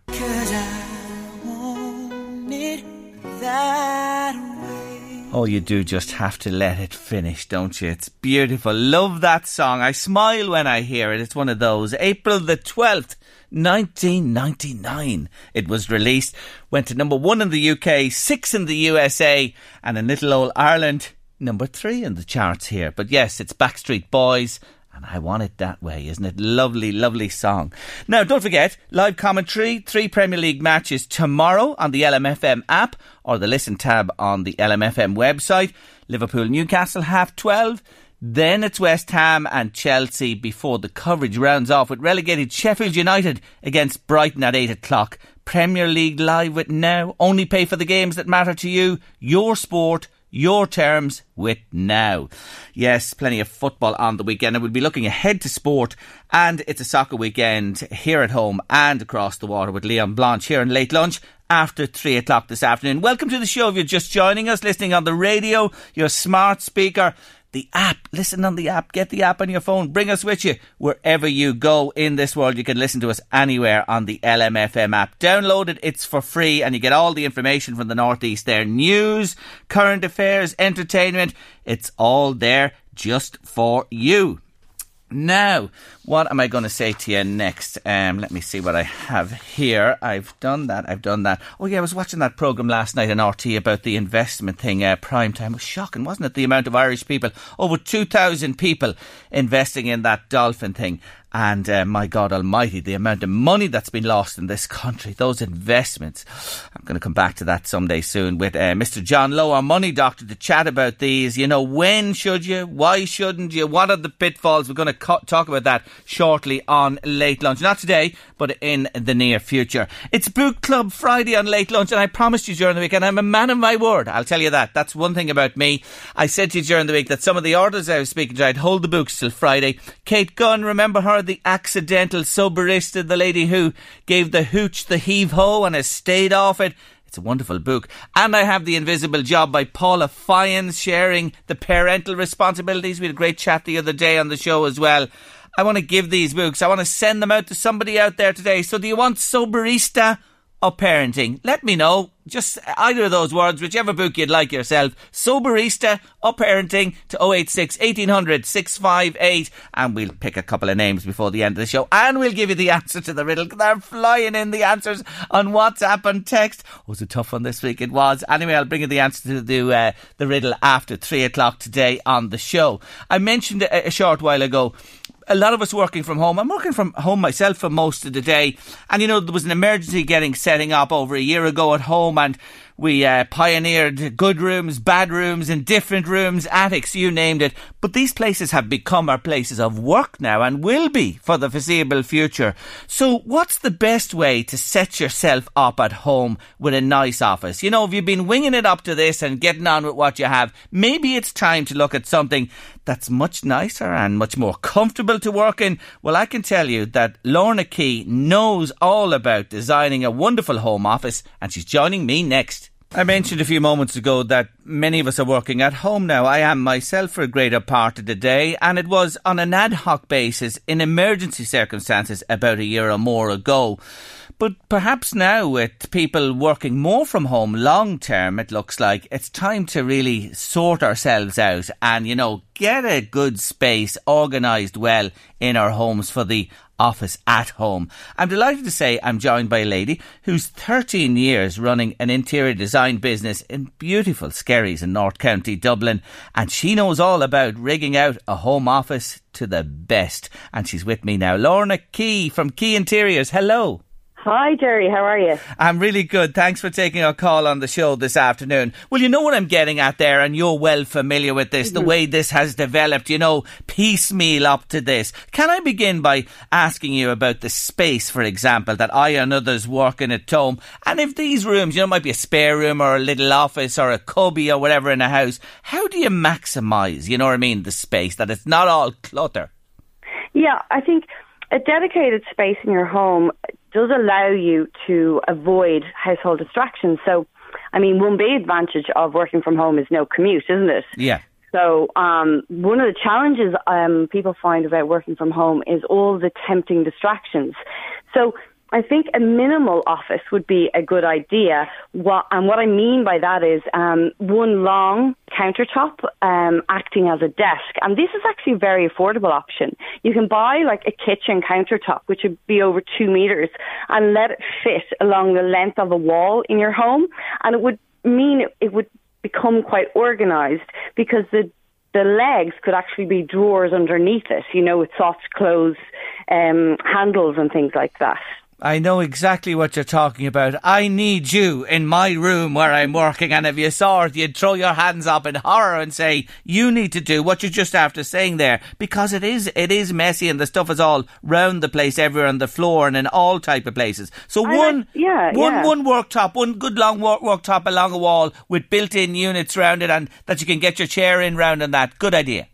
Oh, you do just have to let it finish, don't you? It's beautiful. Love that song. I smile when I hear it. It's one of those. April the 12th, 1999. It was released. Went to number one in the UK, six in the USA, and in little old Ireland, number three in the charts here. But yes, it's Backstreet Boys. And I want it that way, isn't it? Lovely, lovely song. Now, don't forget, live commentary, three Premier League matches tomorrow on the LMFM app or the listen tab on the LMFM website. Liverpool Newcastle half 12. Then it's West Ham and Chelsea before the coverage rounds off with relegated Sheffield United against Brighton at 8 o'clock. Premier League live with now. Only pay for the games that matter to you. Your sport your terms with now. Yes, plenty of football on the weekend, and we'll be looking ahead to sport. And it's a soccer weekend here at home and across the water with Leon Blanche here in late lunch after three o'clock this afternoon. Welcome to the show. If you're just joining us, listening on the radio, your smart speaker, the app. Listen on the app. Get the app on your phone. Bring us with you wherever you go in this world. You can listen to us anywhere on the LMFM app. Download it. It's for free and you get all the information from the Northeast there. News, current affairs, entertainment. It's all there just for you. Now, what am I going to say to you next? Um, let me see what I have here. I've done that. I've done that. Oh yeah, I was watching that program last night on RT about the investment thing. Uh, prime time it was shocking, wasn't it? The amount of Irish people, over two thousand people investing in that dolphin thing. And uh, my God Almighty, the amount of money that's been lost in this country, those investments. I'm going to come back to that someday soon with uh, Mr. John Lowe, our money doctor, to chat about these. You know, when should you? Why shouldn't you? What are the pitfalls? We're going to co- talk about that shortly on Late Lunch. Not today, but in the near future. It's Book Club Friday on Late Lunch, and I promised you during the week, and I'm a man of my word. I'll tell you that. That's one thing about me. I said to you during the week that some of the orders I was speaking to, I'd hold the books till Friday. Kate Gunn, remember her? The accidental soberista, the lady who gave the hooch the heave ho and has stayed off it. It's a wonderful book. And I have The Invisible Job by Paula Fyans sharing the parental responsibilities. We had a great chat the other day on the show as well. I want to give these books. I want to send them out to somebody out there today. So do you want Soberista or parenting? Let me know. Just either of those words, whichever book you'd like yourself. Soberista or parenting to 086 1800 658 and we'll pick a couple of names before the end of the show and we'll give you the answer to the riddle. They're flying in the answers on WhatsApp and text. Oh, was a tough one this week. It was. Anyway, I'll bring you the answer to the, uh, the riddle after three o'clock today on the show. I mentioned a, a short while ago a lot of us working from home. I'm working from home myself for most of the day. And you know, there was an emergency getting setting up over a year ago at home and We uh, pioneered good rooms, bad rooms, and different rooms, attics, you named it. But these places have become our places of work now and will be for the foreseeable future. So, what's the best way to set yourself up at home with a nice office? You know, if you've been winging it up to this and getting on with what you have, maybe it's time to look at something that's much nicer and much more comfortable to work in. Well, I can tell you that Lorna Key knows all about designing a wonderful home office, and she's joining me next. I mentioned a few moments ago that many of us are working at home now. I am myself for a greater part of the day, and it was on an ad hoc basis in emergency circumstances about a year or more ago. But perhaps now, with people working more from home long term, it looks like it's time to really sort ourselves out and, you know, get a good space organised well in our homes for the office at home. I'm delighted to say I'm joined by a lady who's 13 years running an interior design business in beautiful Skerries in North County, Dublin, and she knows all about rigging out a home office to the best. And she's with me now. Lorna Key from Key Interiors. Hello.
Hi, Jerry. How are you?
I'm really good. Thanks for taking our call on the show this afternoon. Well, you know what I'm getting at there, and you're well familiar with this, mm-hmm. the way this has developed, you know, piecemeal up to this. Can I begin by asking you about the space, for example, that I and others work in at home? And if these rooms, you know, might be a spare room or a little office or a cubby or whatever in a house, how do you maximise, you know what I mean, the space, that it's not all clutter?
Yeah, I think a dedicated space in your home does allow you to avoid household distractions. So, I mean, one big advantage of working from home is no commute, isn't it?
Yeah.
So, um, one of the challenges um, people find about working from home is all the tempting distractions. So, I think a minimal office would be a good idea. What, and what I mean by that is um, one long countertop um, acting as a desk. And this is actually a very affordable option. You can buy like a kitchen countertop, which would be over two meters, and let it fit along the length of a wall in your home. And it would mean it, would become quite organized because the the legs could actually be drawers underneath it, you know, with soft close um, handles and things like that.
I know exactly what you're talking about. I need you in my room where I'm working, and if you saw it, you'd throw your hands up in horror and say, "You need to do what you just after saying there," because it is it is messy, and the stuff is all round the place, everywhere on the floor, and in all type of places. So
I
one,
like, yeah,
one,
yeah.
one worktop, one good long work, worktop along a wall with built-in units around it, and that you can get your chair in round and that. Good idea.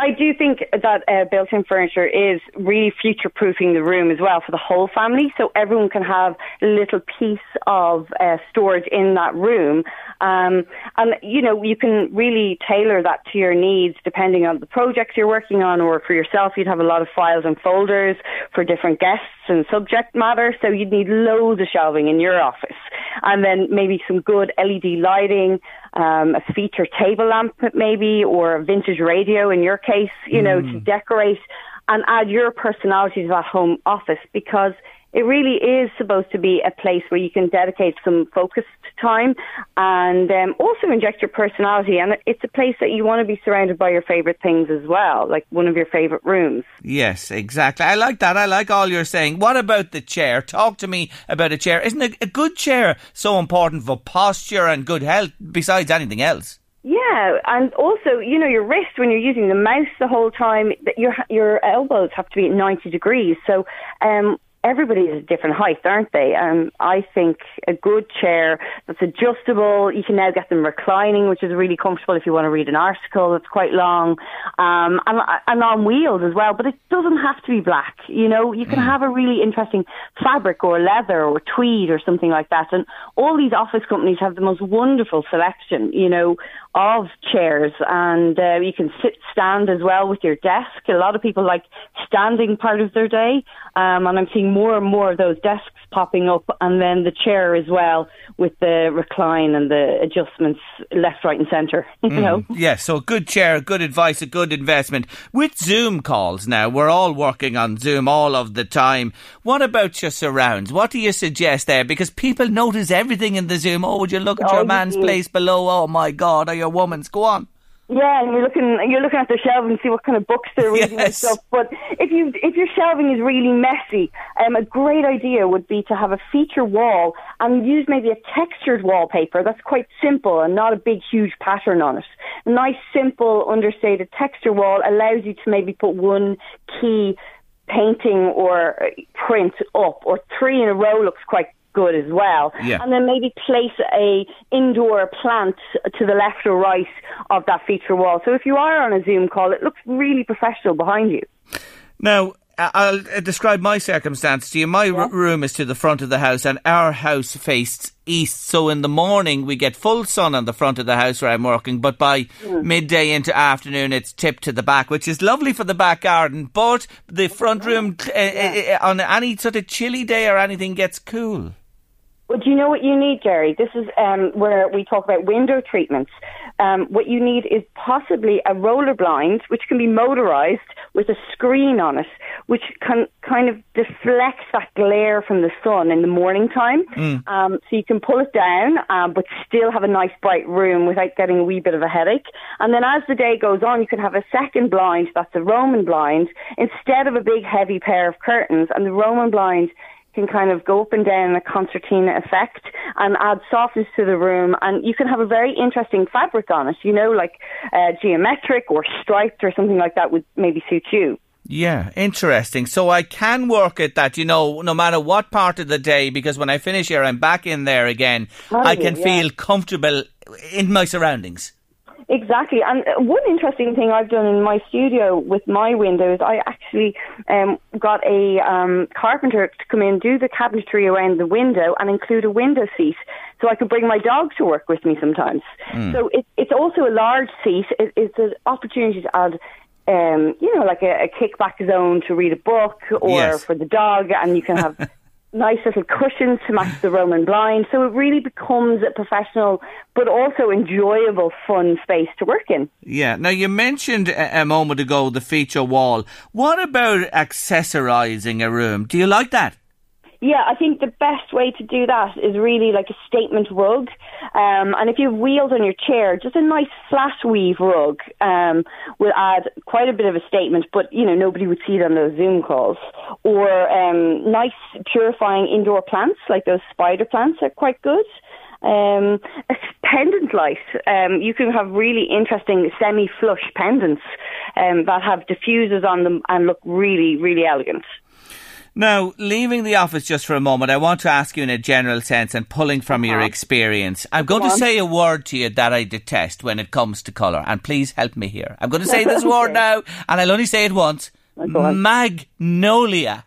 I do think that uh, built-in furniture is really future-proofing the room as well for the whole family, so everyone can have a little piece of uh, storage in that room. Um, and you know, you can really tailor that to your needs depending on the projects you're working on, or for yourself, you'd have a lot of files and folders for different guests and subject matter. So you'd need loads of shelving in your office, and then maybe some good LED lighting, um, a feature table lamp maybe, or a vintage radio in your case, you know, to decorate and add your personality to that home office because it really is supposed to be a place where you can dedicate some focused time and um, also inject your personality. And it's a place that you want to be surrounded by your favourite things as well, like one of your favourite rooms.
Yes, exactly. I like that. I like all you're saying. What about the chair? Talk to me about a chair. Isn't a, a good chair so important for posture and good health besides anything else?
Yeah, and also, you know, your wrist when you're using the mouse the whole time, your your elbows have to be at 90 degrees. So, um, everybody is a different height, aren't they? Um, I think a good chair that's adjustable. You can now get them reclining, which is really comfortable if you want to read an article that's quite long, um, and, and on wheels as well. But it doesn't have to be black. You know, you can mm. have a really interesting fabric or leather or tweed or something like that. And all these office companies have the most wonderful selection. You know, of chairs, and uh, you can sit stand as well with your desk. A lot of people like standing part of their day, um, and I'm seeing more and more of those desks popping up, and then the chair as well with the recline and the adjustments left, right, and centre. You mm, know,
yeah. So a good chair, good advice, a good investment. With Zoom calls now, we're all working on Zoom all of the time. What about your surrounds? What do you suggest there? Because people notice everything in the Zoom. Oh, would you look at
oh,
your man's place below? Oh my God, are your woman's. Go on.
Yeah, and you're looking you're looking at the shelving and see what kind of books they're reading and stuff. But if you if your shelving is really messy, um, a great idea would be to have a feature wall and use maybe a textured wallpaper that's quite simple and not a big huge pattern on it. A nice simple understated texture wall allows you to maybe put one key painting or uh, print up, or three in a row looks quite good as well.
Yeah.
And then maybe place a indoor plant to the left or right of that feature wall. So if you are on a Zoom call, it looks really professional behind you.
Now, I'll uh, describe my circumstance to you. My r- room is to the front of the house, and our house faces east. So in the morning, we get full sun on the front of the house where I'm working, but by midday into afternoon, it's tipped to the back, which is lovely for the back garden. But the front room, uh, uh, uh, on any sort of chilly day or anything, gets cool.
Well, do you know what you need, Jerry? This is um, where we talk about window treatments. Um, what you need is possibly a roller blind, which can be motorized with a screen on it, which can kind of deflects that glare from the sun in the morning time. Um, so you can pull it down, um, but still have a nice bright room without getting a wee bit of a headache. And then as the day goes on, you can have a second blind, that's a Roman blind, instead of a big heavy pair of curtains. And the Roman blind can kind of go up and down in a concertina effect and add softness to the room and you can have a very interesting fabric on it, you know, like uh, geometric or striped or something like that would maybe suit you.
Yeah, interesting. So I can work at that, you know, no matter what part of the day, because when I finish here, I'm back in there again.
Are
I can
Yeah.
feel comfortable in my surroundings.
Exactly. And uh, one interesting thing I've done in my studio with my windows, I actually um, got a um, carpenter to come in, do the cabinetry around the window, and include a window seat, so I could bring my dog to work with me sometimes. So it, it's also a large seat. It, it's an opportunity to add. Um, you know, like a, a kickback zone to read a book, or
Yes.
for the dog, and you can have nice little cushions to match the Roman blind. So it really becomes a professional but also enjoyable, fun space to work in.
Yeah. Now you mentioned a, a moment ago the feature wall. What about accessorizing a room? Do you like that?
Yeah, I think the best way to do that is really like a statement rug. Um, and if you have wheels on your chair, just a nice flat weave rug um, will add quite a bit of a statement, but you know nobody would see it on those Zoom calls. Or um, nice purifying indoor plants like those spider plants are quite good. Um, a pendant light. Um, you can have really interesting semi-flush pendants um, that have diffusers on them and look really, really elegant.
Now, leaving the office just for a moment, I want to ask you in a general sense and pulling from your experience. I'm going to
Uh-huh.
say a word to you that I detest when it comes to colour, and please help me here. I'm going to say this word now, and I'll only say it once.
on.
Magnolia.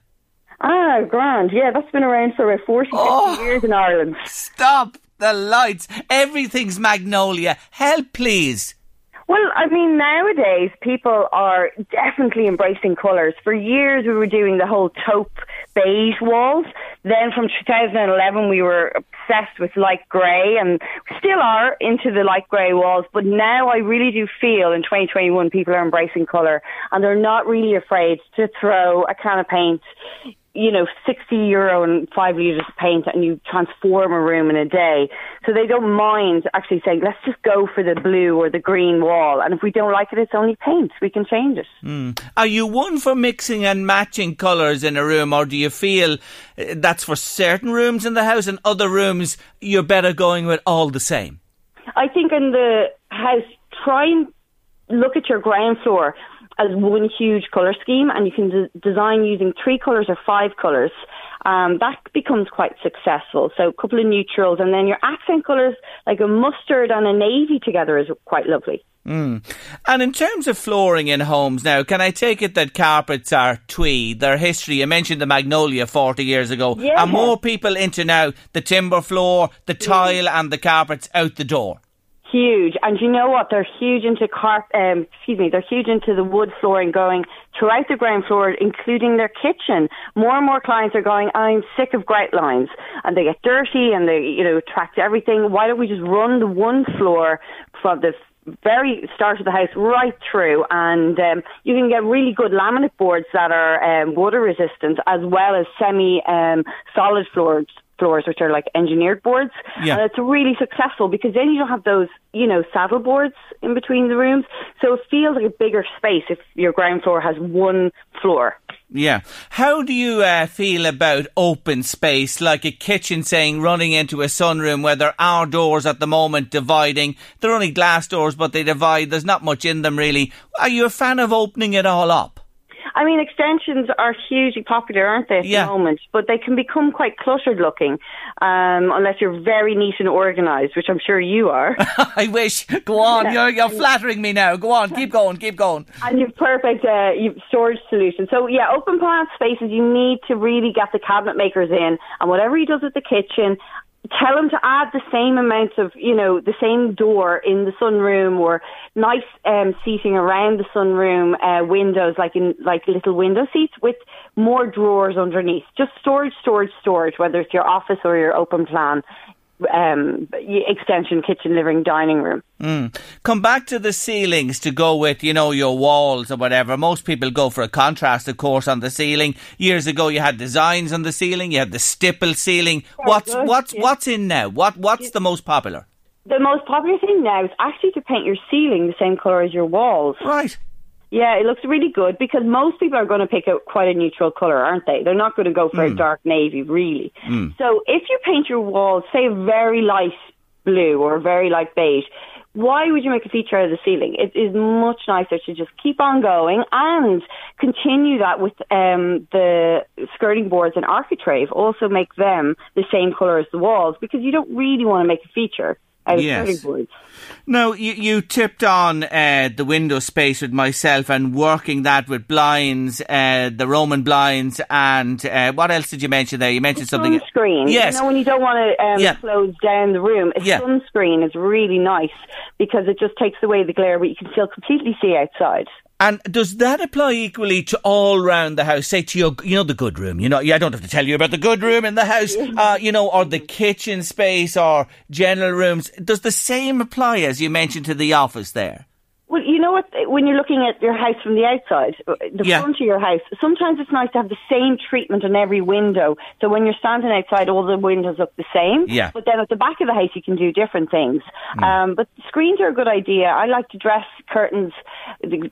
Ah, grand. Yeah, that's been around for about 40, 50
Oh.
years in Ireland.
Stop the lights. Everything's magnolia. Help, please.
Well, I mean, nowadays people are definitely embracing colours. For years we were doing the whole taupe beige walls. Then from 2011 we were obsessed with light grey and still are into the light grey walls. But now I really do feel in 2021 people are embracing colour and they're not really afraid to throw a can of paint you know, 60 euro and five litres of paint and you transform a room in a day. So they don't mind actually saying, let's just go for the blue or the green wall. And if we don't like it, it's only paint. We can change it.
Are you one for mixing and matching colours in a room, or do you feel uh, that's for certain rooms in the house and other rooms you're better going with all the same?
I think in the house, try and look at your ground floor as one huge colour scheme and you can de- design using three colours or five colours. Um, that becomes quite successful. So a couple of neutrals and then your accent colours like a mustard and a navy together is quite lovely.
And in terms of flooring in homes now, can I take it that carpets are tweed? Their history, you mentioned the magnolia 40 years ago.
Yeah.
Are more people into now the timber floor, the tile, and the carpets out the door?
Huge, and you know what? They're huge into carp. Um, excuse me, they're huge into the wood flooring going throughout the ground floor, including their kitchen. More and more clients are going. I'm sick of grout lines, and they get dirty and they, you know, attract everything. Why don't we just run the one floor from the very start of the house right through, and um, you can get really good laminate boards that are um, water resistant, as well as semi um, solid floors floors, which are like engineered boards.
Yeah.
And it's really successful because then you don't have those, you know, saddle boards in between the rooms. So it feels like a bigger space if your ground floor has one floor.
Yeah. How do you uh, feel about open space, like a kitchen saying running into a sunroom where there are doors at the moment dividing? They're only glass doors, but they divide. There's not much in them really. Are you a fan of opening it all up?
I mean, extensions are hugely popular, aren't they, at
Yeah.
the moment? But they can become quite cluttered looking, um, unless you're very neat and organised, which I'm sure you are.
I wish. Go on. You're, you're flattering me now. Go on. Keep going. Keep going.
and you've perfect uh, you've storage solution. So yeah, open plan spaces. You need to really get the cabinet makers in, and whatever he does with the kitchen, tell him to add the same amount of you know the same door in the sunroom or nice um, seating around the sunroom uh, windows, like in like little window seats with more drawers underneath. Just storage, storage, storage. Whether it's your office or your open plan. Um, extension, kitchen, living, dining room.
Come back to the ceilings to go with, you know, your walls or whatever. Most people go for a contrast, of course, on the ceiling. Years ago, you had designs on the ceiling. You had the stipple ceiling. What's
good,
what's
yeah.
what's in now? What what's the most popular?
The most popular thing now is actually to paint your ceiling the same colour as your walls.
Right.
Yeah, it looks really good because most people are going to pick out quite a neutral colour, aren't they? They're not going to go for a dark navy, really. So if you paint your walls, say a very light blue or a very light beige, why would you make a feature out of the ceiling? It is much nicer to just keep on going and continue that with um, the skirting boards and architrave. Also make them the same colour as the walls because you don't really want to make a feature out of
Yes.
skirting boards.
No, you, you tipped on uh, the window space with myself and working that with blinds, uh, the Roman blinds, and uh, what else did you mention there? You mentioned something.
Sunscreen.
Yes.
You know, when you don't want to um,
Yeah.
close down the room, a
Yeah.
sunscreen is really nice because it just takes away the glare, but you can still completely see outside.
And does that apply equally to all round the house? Say to your, you know, the good room. You know, yeah, I don't have to tell you about the good room in the house. Uh, you know, or the kitchen space or general rooms. Does the same apply as you mentioned to the office there?
Well, you know what? When you're looking at your house from the outside, uh, the
Yeah.
front of your house, sometimes it's nice to have the same treatment on every window. So when you're standing outside, all the windows look the same.
Yeah.
But then at the back of the house, you can do different things. Um, but screens are a good idea. I like to dress curtains,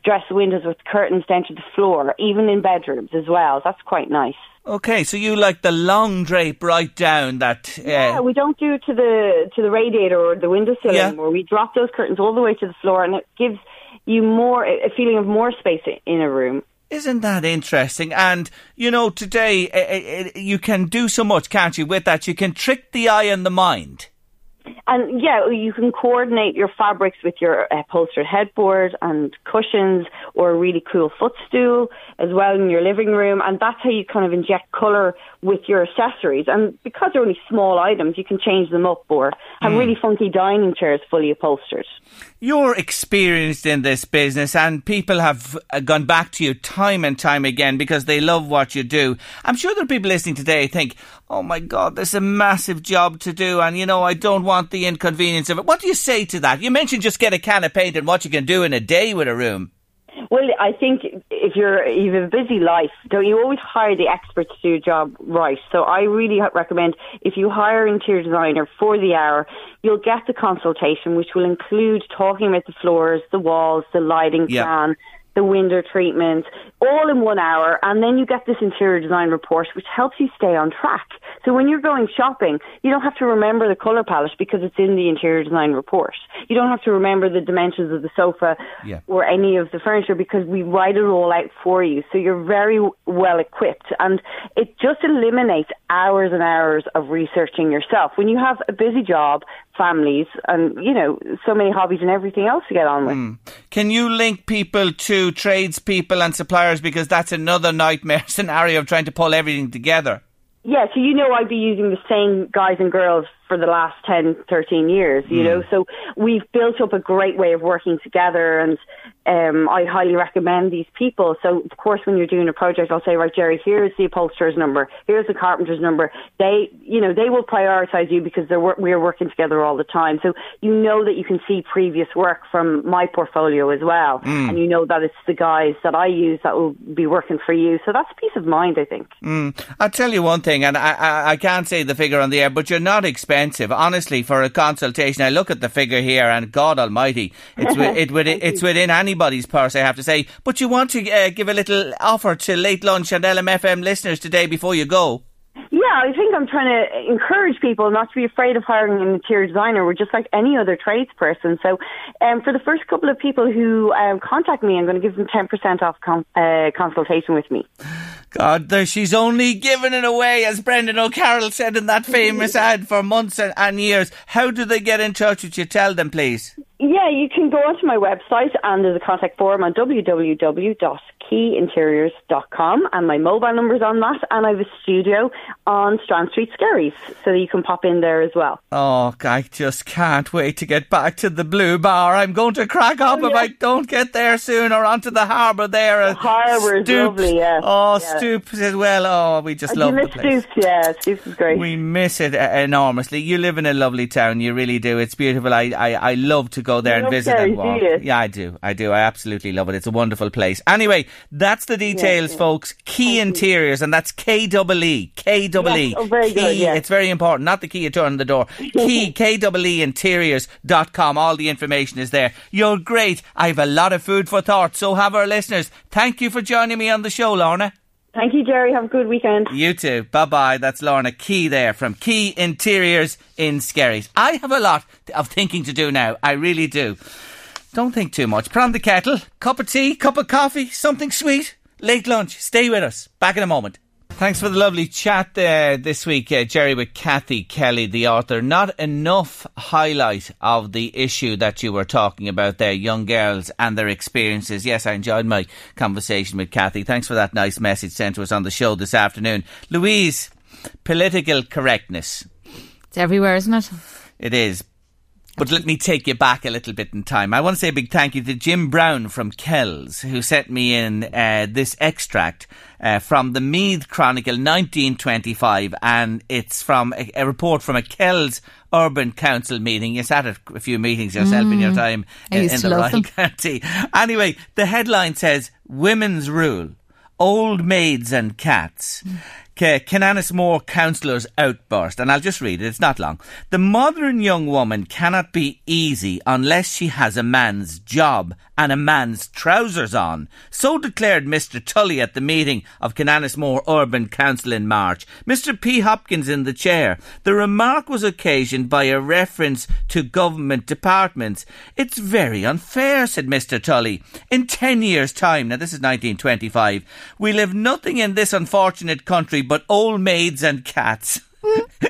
dress the windows with curtains down to the floor, even in bedrooms as well. That's quite nice.
Okay, so you like the long drape right down that. Uh,
Yeah, we don't do it to the to the radiator or the windowsill
Yeah.
anymore. We drop those curtains all the way to the floor, and it gives you more a feeling of more space in a room.
Isn't that interesting? And, you know, today uh, uh, you can do so much, can't you, with that? You can trick the eye and the mind.
And yeah, you can coordinate your fabrics with your upholstered headboard and cushions or a really cool footstool as well in your living room. And that's how you kind of inject colour with your accessories. And because they're only small items, you can change them up or have really funky dining chairs fully upholstered.
You're experienced in this business and people have uh, gone back to you time and time again because they love what you do. I'm sure there are people listening today think, oh my God, there's a massive job to do and, you know, I don't want the inconvenience of it. What do you say to that? You mentioned just get a can of paint and what you can do in a day with a room.
Well, I think if you're you have a busy life, don't you always hire the experts to do a job right? So I really recommend if you hire an interior designer for the hour, you'll get the consultation, which will include talking about the floors, the walls, the lighting
Yeah.
plan, the window treatment, all in one hour, and then you get this interior design report, which helps you stay on track. So when you're going shopping, you don't have to remember the color palette because it's in the interior design report. You don't have to remember the dimensions of the sofa
Yeah.
or any of the furniture because we write it all out for you. So you're very well equipped and it just eliminates hours and hours of researching yourself. When you have a busy job, families and, you know, so many hobbies and everything else to get on with. Hmm.
Can you link people to tradespeople and suppliers because that's another nightmare scenario of trying to pull everything together?
Yeah, so you know I'd be using the same guys and girls for the last 10, 13 years, you hmm. know. So we've built up a great way of working together and um, I highly recommend these people. So, of course, when you're doing a project, I'll say, right, Jerry, here's the upholsterer's number, here's the carpenter's number. They, you know, they will prioritise you because they're, we're working together all the time. So you know that you can see previous work from my portfolio as well, and you know that it's the guys that I use that will be working for you. So that's peace of mind, I think.
I'll tell you one thing, and I, I, I can't say the figure on the air, but you're not expensive. Honestly, for a consultation, I look at the figure here, and God Almighty, it's it, with it's within anybody's purse, I have to say. But you want to uh, give a little offer to late lunch and LMFM listeners today before you go.
Yeah, I think I'm trying to encourage people not to be afraid of hiring an interior designer. We're just like any other tradesperson. So, um, for the first couple of people who um, contact me, I'm going to give them 10% off con- uh, consultation with me.
God, there, she's only giving it away, as Brendan O'Carroll said in that famous ad for months and, and years. How do they get in touch with you? Tell them, please.
Yeah, you can go onto my website and there's a contact form on www.keyinteriors.com and my mobile number's on that and I have a studio on Strand Street Skerries so you can pop in there as well.
Oh, I just can't wait to get back to the Blue Bar. I'm going to crack up if I don't get there soon or onto the harbour there. The
harbour is lovely, yeah.
Oh,
Yeah.
Stoops as well. Oh, we just
Do
love the place.
Stoops? Yeah, Stoops is great.
We miss it uh, enormously. You live in a lovely town. You really do. It's beautiful. I, I, I love to go there
You
and visit and walk. Yeah, I do. I do. I absolutely love it. It's a wonderful place. Anyway, that's the details, folks. Key Interiors, and that's K double E. K double E.
Oh, very
Key.
good, yes.
It's very important. Not the key you turn the door. Key, K double E interiors.com. All the information is there. You're great. I have a lot of food for thought. So have our listeners. Thank you for joining me on the show, Lorna.
Thank you, Jerry. Have a good weekend.
You too. Bye bye. That's Lorna Key there from Key Interiors in Skerries. I have a lot of thinking to do now. I really do. Don't think too much. Put on the kettle, cup of tea, cup of coffee, something sweet. Late lunch. Stay with us. Back in a moment. Thanks for the lovely chat uh, this week, uh, Jerry, with Kathy Kelly, the author. Not enough highlight of the issue that you were talking about there, young girls and their experiences. Yes, I enjoyed my conversation with Kathy. Thanks for that nice message sent to us on the show this afternoon. Louise, political correctness.
It's everywhere, isn't it?
It is. But let me take you back a little bit in time. I want to say a big thank you to Jim Brown from Kells, who sent me in uh, this extract uh, from the Meath Chronicle 1925, and it's from a, a report from a Kells Urban Council meeting. You sat at a few meetings yourself in your time in, in the Royal
them.
County. Anyway, the headline says Women's Rule, Old Maids and Cats. K- Uh, Moore councillors outburst, and I'll just read it, it's not long. The modern young woman cannot be easy unless she has a man's job and a man's trousers on. So declared Mr. Tully at the meeting of Moore Urban Council in March. Mr. P. Hopkins in the chair. The remark was occasioned by a reference to government departments. It's very unfair, said Mr. Tully. In ten years' time, now this is 1925, we'll have nothing in this unfortunate country but old maids and cats.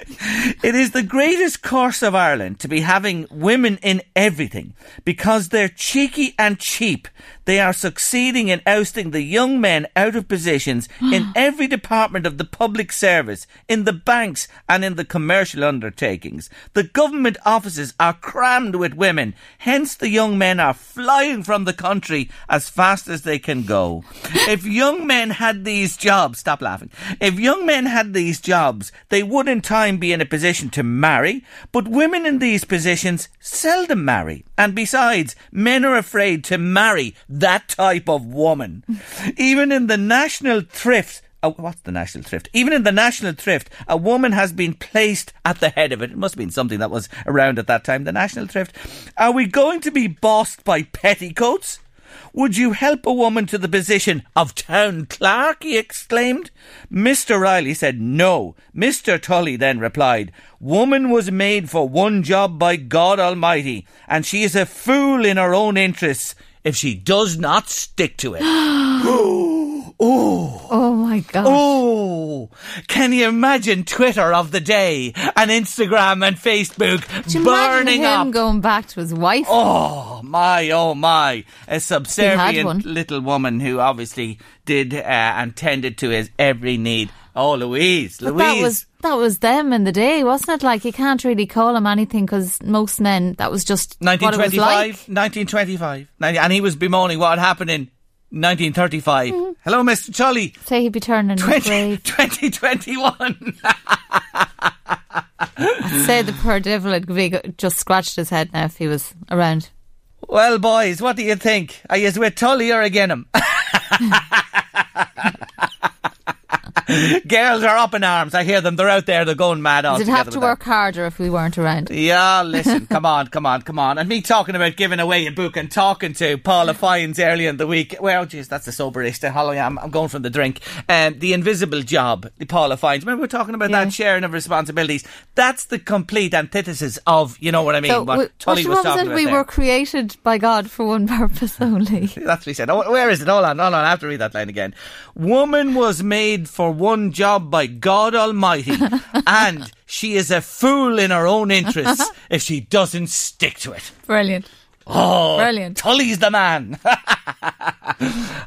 it is the greatest curse of Ireland to be having women in everything because they're cheeky and cheap. They are succeeding in ousting the young men out of positions in every department of the public service, in the banks and in the commercial undertakings. The government offices are crammed with women, hence the young men are flying from the country as fast as they can go. If young men had these jobs, stop laughing. If young men had these jobs, they would in time be in a position to marry, but women in these positions seldom marry. And besides, men are afraid to marry that type of woman. Even in the national thrift, Oh, what's the national thrift? Even in the national thrift, a woman has been placed at the head of it. It must have been something that was around at that time. The national thrift. Are we going to be bossed by petticoats? Would you help a woman to the position of town clerk? he exclaimed. Mr. Riley said no. Mr. Tully then replied, Woman was made for one job by God Almighty, and she is a fool in her own interests if she does not stick to it. oh.
Oh my god.
Oh, can you imagine Twitter of the day and Instagram and Facebook burning
imagine him
up?
going back to his wife?
Oh my, oh my. A subservient little woman who obviously did uh, and tended to his every need. Oh, Louise,
but
Louise.
that was that was them in the day, wasn't it? Like you can't really call him anything because most men that was just what it was
1925,
like.
1925. And he was bemoaning what had happened in 1935.
Mm-hmm.
Hello, Mr. Tully.
Say he'd be turning
20, 2021.
I'd say the poor devil had just scratched his head now if he was around.
well, boys, what do you think? Are you with Tully or again him? Girls are up in arms. I hear them. They're out there. They're going mad all together
have to work harder if we weren't around?
Yeah, listen, come on, come on, come on. And me talking about giving away a book and talking to Paula Fyans earlier in the week. Well, jeez, that's a soberista. Hello, I'm, I'm going from the drink. Um, the Invisible Job, the Paula Fyans. Remember we were talking about
Yeah.
that sharing of responsibilities? That's the complete antithesis of, you know what I mean,
So,
what
w-
Tully was talking about
We
there.
were created by God for one purpose only.
That's what he said. Oh, where is it? Hold on, hold on. I have to read that line again. Woman was made for one job by God Almighty, and she is a fool in her own interests if she doesn't stick to it.
Brilliant.
Oh,
Brilliant.
Tully's the man.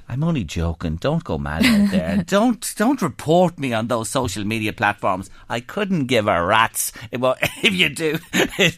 I'm only joking. Don't go mad out there. don't don't report me on those social media platforms. I couldn't give a rat's if, well, if you do,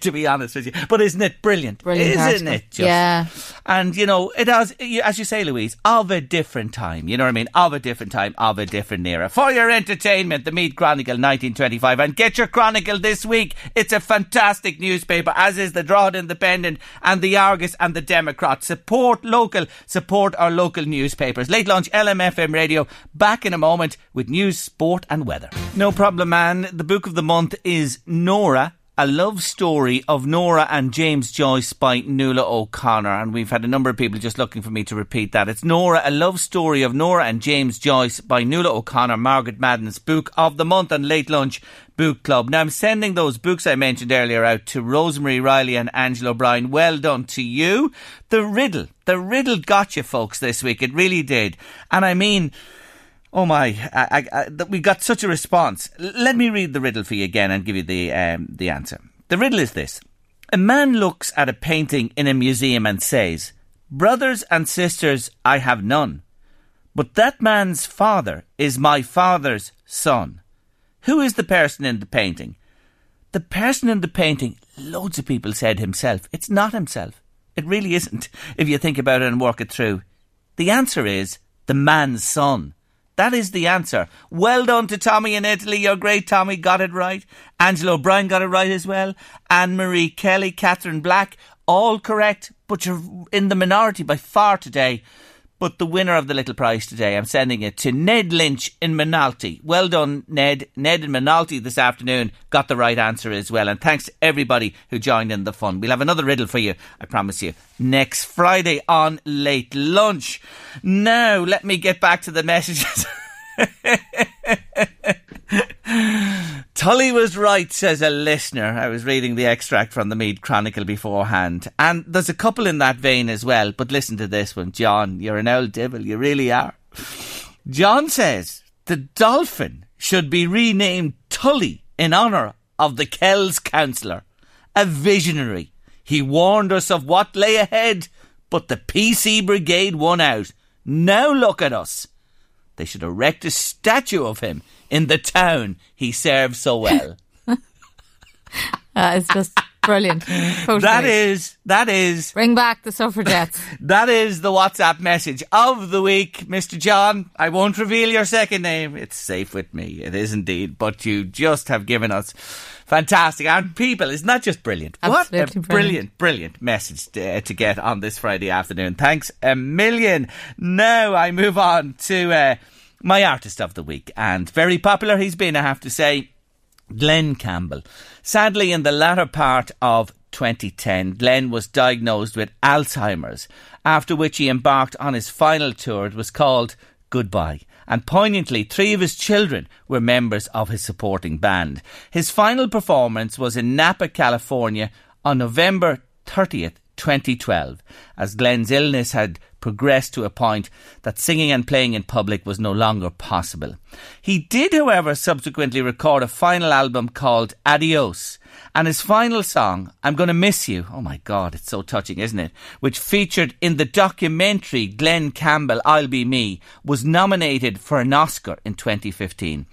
to be honest with you. But isn't it brilliant?
Brilliant
Isn't
article.
it just?
Yeah.
And you know, it has, as you say, Louise, of a different time. You know what I mean? Of a different time, of a different era. For your entertainment, the Meath Chronicle 1925. And get your Chronicle this week. It's a fantastic newspaper, as is the Drogheda Independent and the Argus and the Democrat. Support local, support our local newspapers. Late lunch, LMFM radio. Back in a moment with news, sport, and weather. No problem, man. The book of the month is Nora a love story of Nora and James Joyce by Nuala O'Connor. And we've had a number of people just looking for me to repeat that. It's Nora, a love story of Nora and James Joyce by Nuala O'Connor, Margaret Madden's book of the month and late lunch book club. Now I'm sending those books I mentioned earlier out to Rosemary Riley and Angela O'Brien. Well done to you. The riddle, the riddle got you folks this week. It really did. And I mean, Oh my! I, I, I, we got such a response. Let me read the riddle for you again and give you the um, the answer. The riddle is this: A man looks at a painting in a museum and says, "Brothers and sisters, I have none, but that man's father is my father's son." Who is the person in the painting? The person in the painting, loads of people said himself. It's not himself. It really isn't. If you think about it and work it through, the answer is the man's son. That is the answer. Well done to Tommy in Italy. You're great, Tommy. Got it right. Angela O'Brien got it right as well. Anne Marie Kelly, Catherine Black, all correct. But you're in the minority by far today. But the winner of the little prize today, I'm sending it to Ned Lynch in Minalty. Well done, Ned. Ned in Minalty this afternoon got the right answer as well. And thanks to everybody who joined in the fun. We'll have another riddle for you, I promise you, next Friday on Late Lunch. Now, let me get back to the messages. Tully was right, says a listener. I was reading the extract from the Meath Chronicle beforehand. And there's a couple in that vein as well. But listen to this one. John, you're an old devil. You really are. John says the dolphin should be renamed Tully in honour of the Kells councillor. A visionary. He warned us of what lay ahead, but the PC Brigade won out. Now look at us. They should erect a statue of him in the town he served so well.
That is just brilliant. Totally.
that is, that is,
Bring back the suffragettes.
that is the WhatsApp message of the week, Mr. John. I won't reveal your second name. It's safe with me. It is indeed. But you just have given us fantastic. And people, isn't that just brilliant? what a
Absolutely
brilliant,
brilliant.
brilliant message to, uh, to get on this Friday afternoon. Thanks a million. Now I move on to uh, my artist of the week. And very popular he's been, I have to say. Glen Campbell. Sadly, in the latter part of 2010, Glen was diagnosed with Alzheimer's, after which he embarked on his final tour. It was called Goodbye. And poignantly, three of his children were members of his supporting band. His final performance was in Napa, California on November 30th, 2012, as Glen's illness had progressed to a point that singing and playing in public was no longer possible. He did, however, subsequently record a final album called Adios, and his final song, I'm Gonna Miss You, oh my god, it's so touching, isn't it? Which featured in the documentary Glen Campbell, I'll Be Me, was nominated for an Oscar in 2015.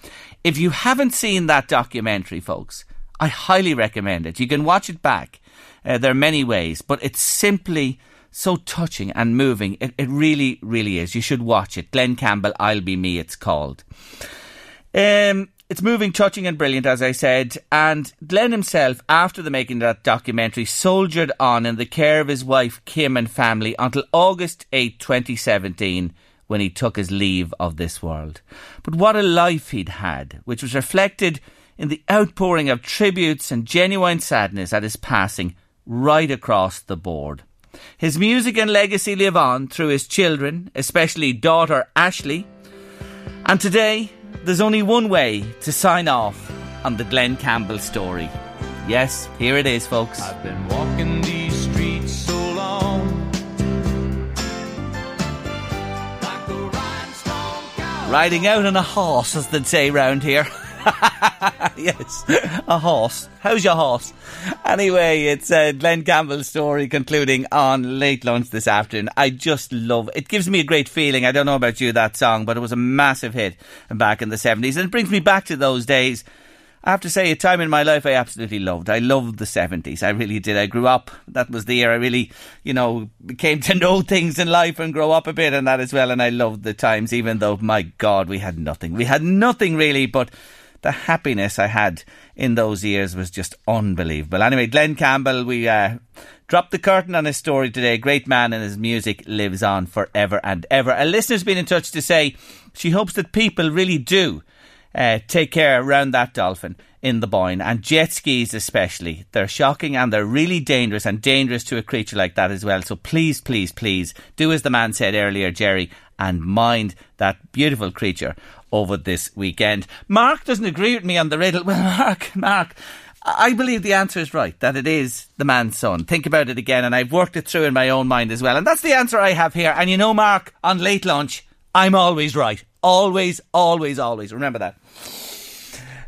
If you haven't seen that documentary, folks, I highly recommend it. You can watch it back. Uh, there are many ways, but it's simply so touching and moving. It, it really, really is. You should watch it. Glen Campbell, I'll Be Me, it's called. Um, it's moving, touching, and brilliant, as I said. And Glen himself, after the making of that documentary, soldiered on in the care of his wife Kim and family until August 8, 2017, when he took his leave of this world. But what a life he'd had, which was reflected in the outpouring of tributes and genuine sadness at his passing right across the board. His music and legacy live on through his children, especially daughter Ashley. And today, there's only one way to sign off on the Glen Campbell story. Yes, here it is, folks.
I've been walking these streets so long. Like a rhinestone cowboy.
Riding out on a horse, as they'd say round here. yes, a horse. How's your horse? Anyway, it's uh, Glen Campbell's story concluding on late lunch this afternoon. I just love it. gives me a great feeling. I don't know about you, that song, but it was a massive hit back in the 70s. And it brings me back to those days. I have to say, a time in my life I absolutely loved. I loved the 70s. I really did. I grew up. That was the year I really, you know, came to know things in life and grow up a bit and that as well. And I loved the times, even though, my God, we had nothing. We had nothing really, but the happiness I had in those years was just unbelievable. Anyway, Glen Campbell, we uh, dropped the curtain on his story today. Great man, and his music lives on forever and ever. A listener's been in touch to say she hopes that people really do uh, take care around that dolphin in the Boyne and jet skis especially. They're shocking and they're really dangerous and dangerous to a creature like that as well. So please, please, please do as the man said earlier, Jerry, and mind that beautiful creature over this weekend. Mark doesn't agree with me on the riddle. Well, Mark, Mark, I believe the answer is right, that it is the man's son. Think about it again, and I've worked it through in my own mind as well. And that's the answer I have here. And you know, Mark, on late lunch, I'm always right. Always, always, always. Remember that.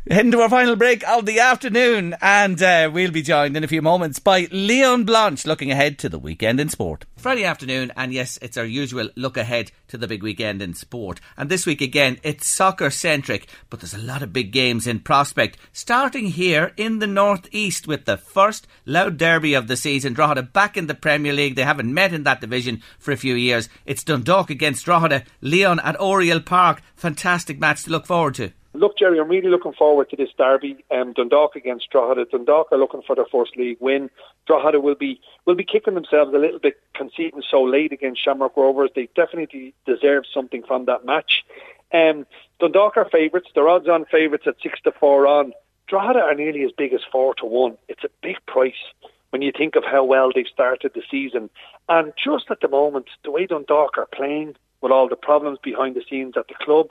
Heading to our final break of the afternoon, and uh, we'll be joined in a few moments by Leon Blanche looking ahead to the weekend in sport. Friday afternoon, and yes, it's our usual look ahead to the big weekend in sport. And this week again, it's soccer centric, but there's a lot of big games in prospect. Starting here in the northeast with the first Louth derby of the season. Drogheda back in the Premier League. They haven't met in that division for a few years. It's Dundalk against Drogheda. Leon at Oriel Park. Fantastic match to look forward to.
Look, Jerry, I'm really looking forward to this derby. Um, Dundalk against Drogheda. Dundalk are looking for their first league win. Drogheda will be will be kicking themselves a little bit conceding so late against Shamrock Rovers. They definitely deserve something from that match. Um, Dundalk are favourites. They're odds on favourites at six to four on. Drogheda are nearly as big as four to one. It's a big price when you think of how well they've started the season. And just at the moment, the way Dundalk are playing with all the problems behind the scenes at the club,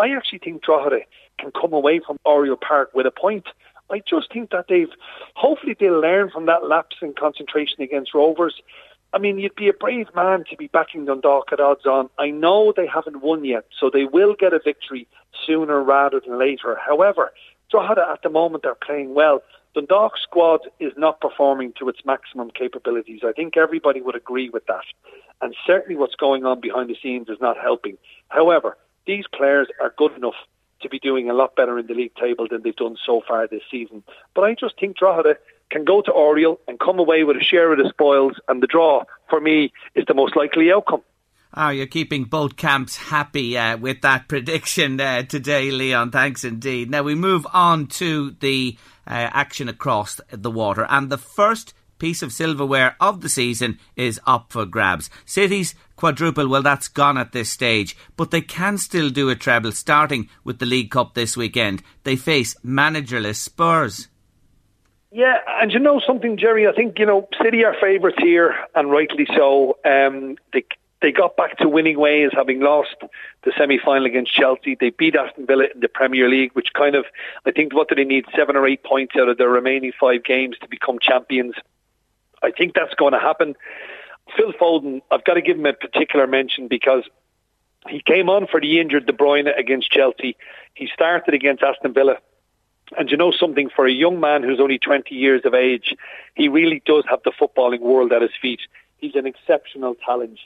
I actually think Drogheda can come away from Oriel Park with a point. I just think that they've, hopefully they'll learn from that lapse in concentration against Rovers. I mean, you'd be a brave man to be backing Dundalk at odds on. I know they haven't won yet, so they will get a victory sooner rather than later. However, Drogheda at the moment are playing well. Dundalk's squad is not performing to its maximum capabilities. I think everybody would agree with that. And certainly what's going on behind the scenes is not helping. However, these players are good enough to be doing a lot better in the league table than they've done so far this season. But I just think Drogheda can go to Oriel and come away with a share of the spoils, and the draw, for me, is the most likely outcome.
Oh, you're keeping both camps happy uh, with that prediction uh, today, Leon. Thanks indeed. Now we move on to the uh, action across the water, and the first piece of silverware of the season is up for grabs. City's quadruple, well, that's gone at this stage, but they can still do a treble starting with the League Cup this weekend. They face managerless Spurs.
Yeah, and you know something, Jerry? I think, you know, City are favourites here, and rightly so. Um, they, they got back to winning ways, having lost the semi-final against Chelsea. They beat Aston Villa in the Premier League, which kind of, I think, what do they need? Seven or eight points out of their remaining five games to become champions. I think that's going to happen. Phil Foden, I've got to give him a particular mention because he came on for the injured De Bruyne against Chelsea. He started against Aston Villa. And you know something, for a young man who's only 20 years of age, he really does have the footballing world at his feet. He's an exceptional talent.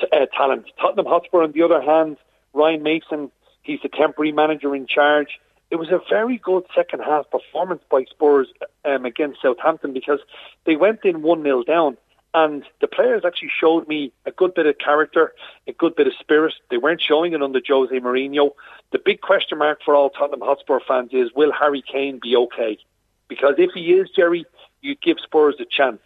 Uh, talent. Tottenham Hotspur, on the other hand, Ryan Mason, he's the temporary manager in charge. It was a very good second half performance by Spurs um, against Southampton because they went in 1 0 down and the players actually showed me a good bit of character, a good bit of spirit. They weren't showing it under Jose Mourinho. The big question mark for all Tottenham Hotspur fans is will Harry Kane be okay? Because if he is, Jerry, you'd give Spurs a chance.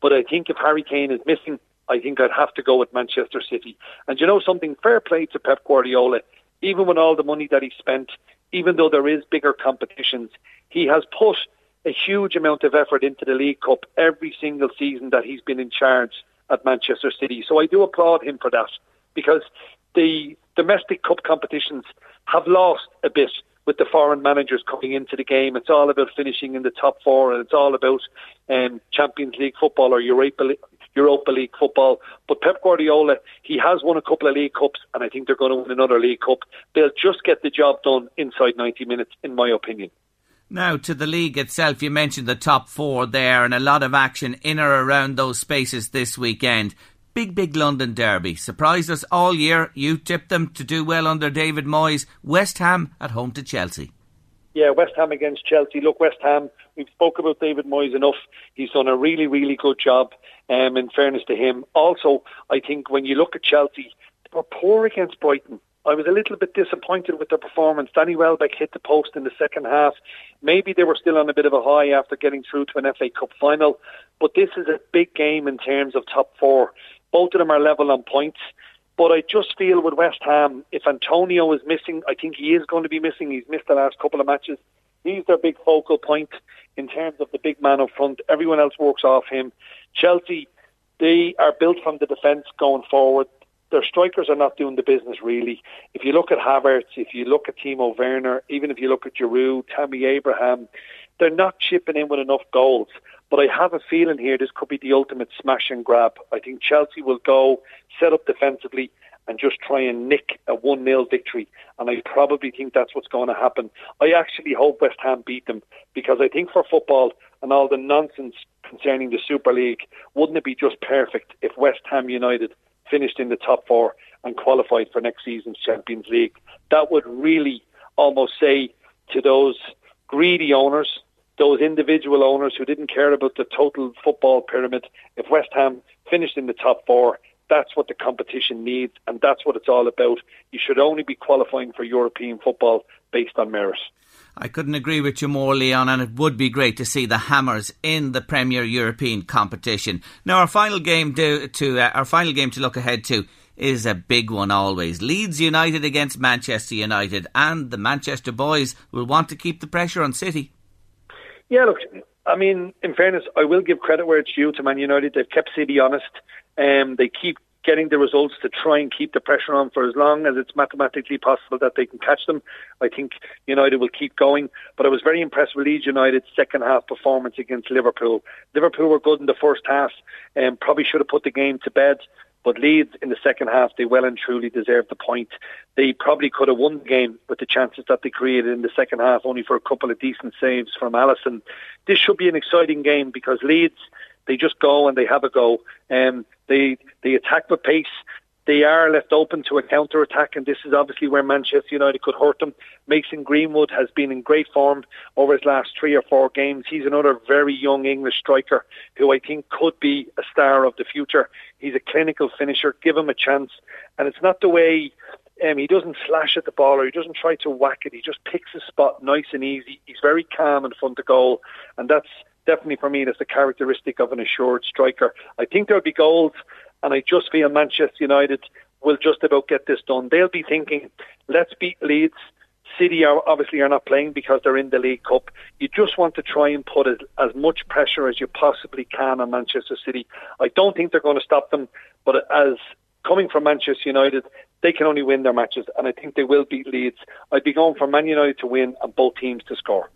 But I think if Harry Kane is missing, I think I'd have to go with Manchester City. And you know something? Fair play to Pep Guardiola. Even with all the money that he spent, even though there is bigger competitions, he has put a huge amount of effort into the League Cup every single season that he's been in charge at Manchester City. So I do applaud him for that because the domestic cup competitions have lost a bit with the foreign managers coming into the game. It's all about finishing in the top four and it's all about um, Champions League football or Europa. Europa League football. But Pep Guardiola, he has won a couple of League Cups, and I think they're going to win another League Cup. They'll just get the job done inside 90 minutes, in my opinion.
Now, to the league itself, you mentioned the top four there and a lot of action in or around those spaces this weekend. Big, big London derby. Surprised us all year. You tipped them to do well under David Moyes. West Ham at home to Chelsea.
Yeah, West Ham against Chelsea. Look, West Ham, we've spoke about David Moyes enough. He's done a really, really good job, um, in fairness to him. Also, I think when you look at Chelsea, they were poor against Brighton. I was a little bit disappointed with their performance. Danny Welbeck hit the post in the second half. Maybe they were still on a bit of a high after getting through to an FA Cup final, but this is a big game in terms of top four. Both of them are level on points. But I just feel with West Ham, if Antonio is missing, I think he is going to be missing. He's missed the last couple of matches. He's their big focal point in terms of the big man up front. Everyone else works off him. Chelsea, they are built from the defence going forward their strikers are not doing the business really. If you look at Havertz, if you look at Timo Werner, even if you look at Giroud, Tammy Abraham, they're not chipping in with enough goals. But I have a feeling here this could be the ultimate smash and grab. I think Chelsea will go set up defensively and just try and nick a 1 0 victory. And I probably think that's what's going to happen. I actually hope West Ham beat them because I think for football and all the nonsense concerning the Super League, wouldn't it be just perfect if West Ham United finished in the top four and qualified for next season's Champions League. That would really almost say to those greedy owners, those individual owners who didn't care about the total football pyramid, if West Ham finished in the top four, that's what the competition needs and that's what it's all about. You should only be qualifying for European football based on merit.
I couldn't agree with you more, Leon, and it would be great to see the Hammers in the Premier European competition. Now, our final game to, to uh, our final game to look ahead to is a big one always. Leeds United against Manchester United, and the Manchester boys will want to keep the pressure on City.
Yeah, look, I mean, in fairness, I will give credit where it's due to Man United. They've kept City honest. Um, they keep getting the results to try and keep the pressure on for as long as it's mathematically possible that they can catch them. I think United will keep going. But I was very impressed with Leeds United's second half performance against Liverpool. Liverpool were good in the first half and probably should have put the game to bed. But Leeds in the second half, they well and truly deserved the point. They probably could have won the game with the chances that they created in the second half, only for a couple of decent saves from Alisson. This should be an exciting game because Leeds, they just go and they have a go. Um, they they attack with pace. They are left open to a counter attack, and this is obviously where Manchester United could hurt them. Mason Greenwood has been in great form over his last three or four games. He's another very young English striker who I think could be a star of the future. He's a clinical finisher. Give him a chance. And it's not the way um, he doesn't slash at the ball or he doesn't try to whack it. He just picks his spot nice and easy. He's very calm in front of goal, and that's definitely for me that's a characteristic of an assured striker. I think there'll be goals, and I just feel Manchester United will just about get this done. They'll be thinking, let's beat Leeds. City are obviously are not playing because they're in the League Cup. You just want to try and put as, as much pressure as you possibly can on Manchester City. I don't think they're going to stop them, but as coming from Manchester United, they can only win their matches, and I think they will beat Leeds. I'd be going for Man United to win and both teams to score.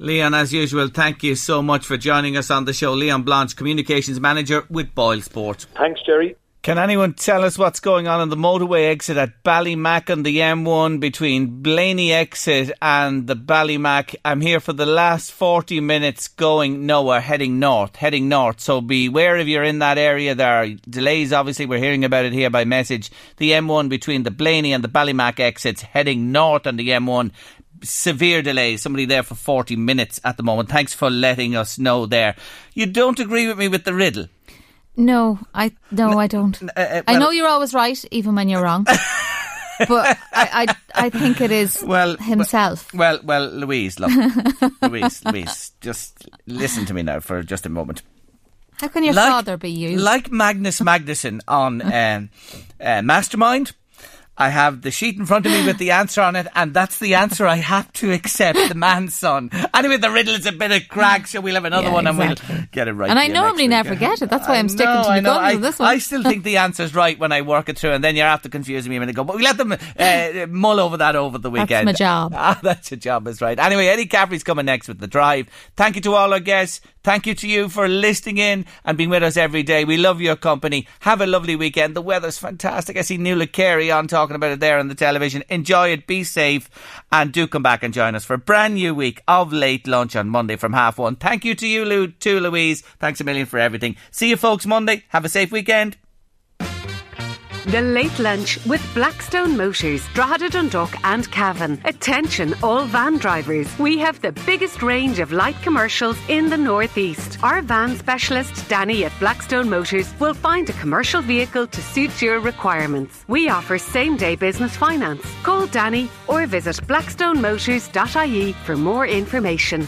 Leon, as usual, thank you so much for joining us on the show. Leon Blanche, Communications Manager with Boyle Sport.
Thanks, Jerry.
Can anyone tell us what's going on on the motorway exit at Ballymac on the M1 between Blaney exit and the Ballymac? I'm here for the last 40 minutes going nowhere, heading north, heading north. So beware if you're in that area. There are delays, obviously. We're hearing about it here by message. The M1 between the Blaney and the Ballymac exits heading north on the M1 severe delay. Somebody there for 40 minutes at the moment. Thanks for letting us know there. You don't agree with me with the riddle?
No, I no, I don't.
Uh, uh,
I know you're always right, even when you're wrong. but I, I, I think it is
Well,
himself.
Well, well, Louise, look, Louise, Louise, just listen to me now for just a moment.
How can your
like-
father be you?
Like Magnus Magnusson on um, uh, Mastermind, I have the sheet in front of me with the answer on it, and that's the answer I have to accept. The man's son. Anyway, the riddle is a bit of crack, so we'll have another
Yeah,
one and we'll get it right.
And I normally never get it. That's why I'm sticking
know,
to the guns
I,
with this one.
I still think the answer's right when I work it through, and then you're after confusing me a minute ago. But we let them uh, mull over that over the weekend.
That's my job.
Ah, that's your job, is right. Anyway, Eddie Caffrey's coming next with the drive. Thank you to all our guests. Thank you to you for listening in and being with us every day. We love your company. Have a lovely weekend. The weather's fantastic. I see Nuala Carey on talking about it there on the television. Enjoy it. Be safe. And do come back and join us for a brand new week of late lunch on Monday from half one. Thank you to you, Lou, to Louise. Thanks a million for everything. See you folks Monday. Have a safe weekend.
The Late Lunch with Blackstone Motors, Drogheda Dundalk and Cavan. Attention all van drivers. We have the biggest range of light commercials in the Northeast. Our van specialist, Danny at Blackstone Motors, will find a commercial vehicle to suit your requirements. We offer same day business finance. Call Danny or visit blackstonemotors.ie for more information.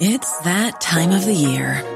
It's that time of the year.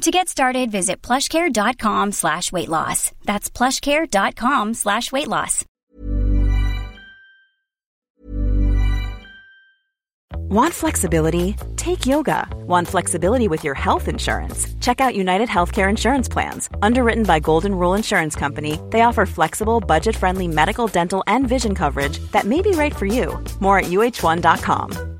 To get started, visit plushcare.com slash weight loss. That's plushcare.com slash weight loss.
Want flexibility? Take yoga. Want flexibility with your health insurance? Check out United Healthcare Insurance Plans. Underwritten by Golden Rule Insurance Company, they offer flexible, budget friendly medical, dental, and vision coverage that may be right for you. More at uh1.com.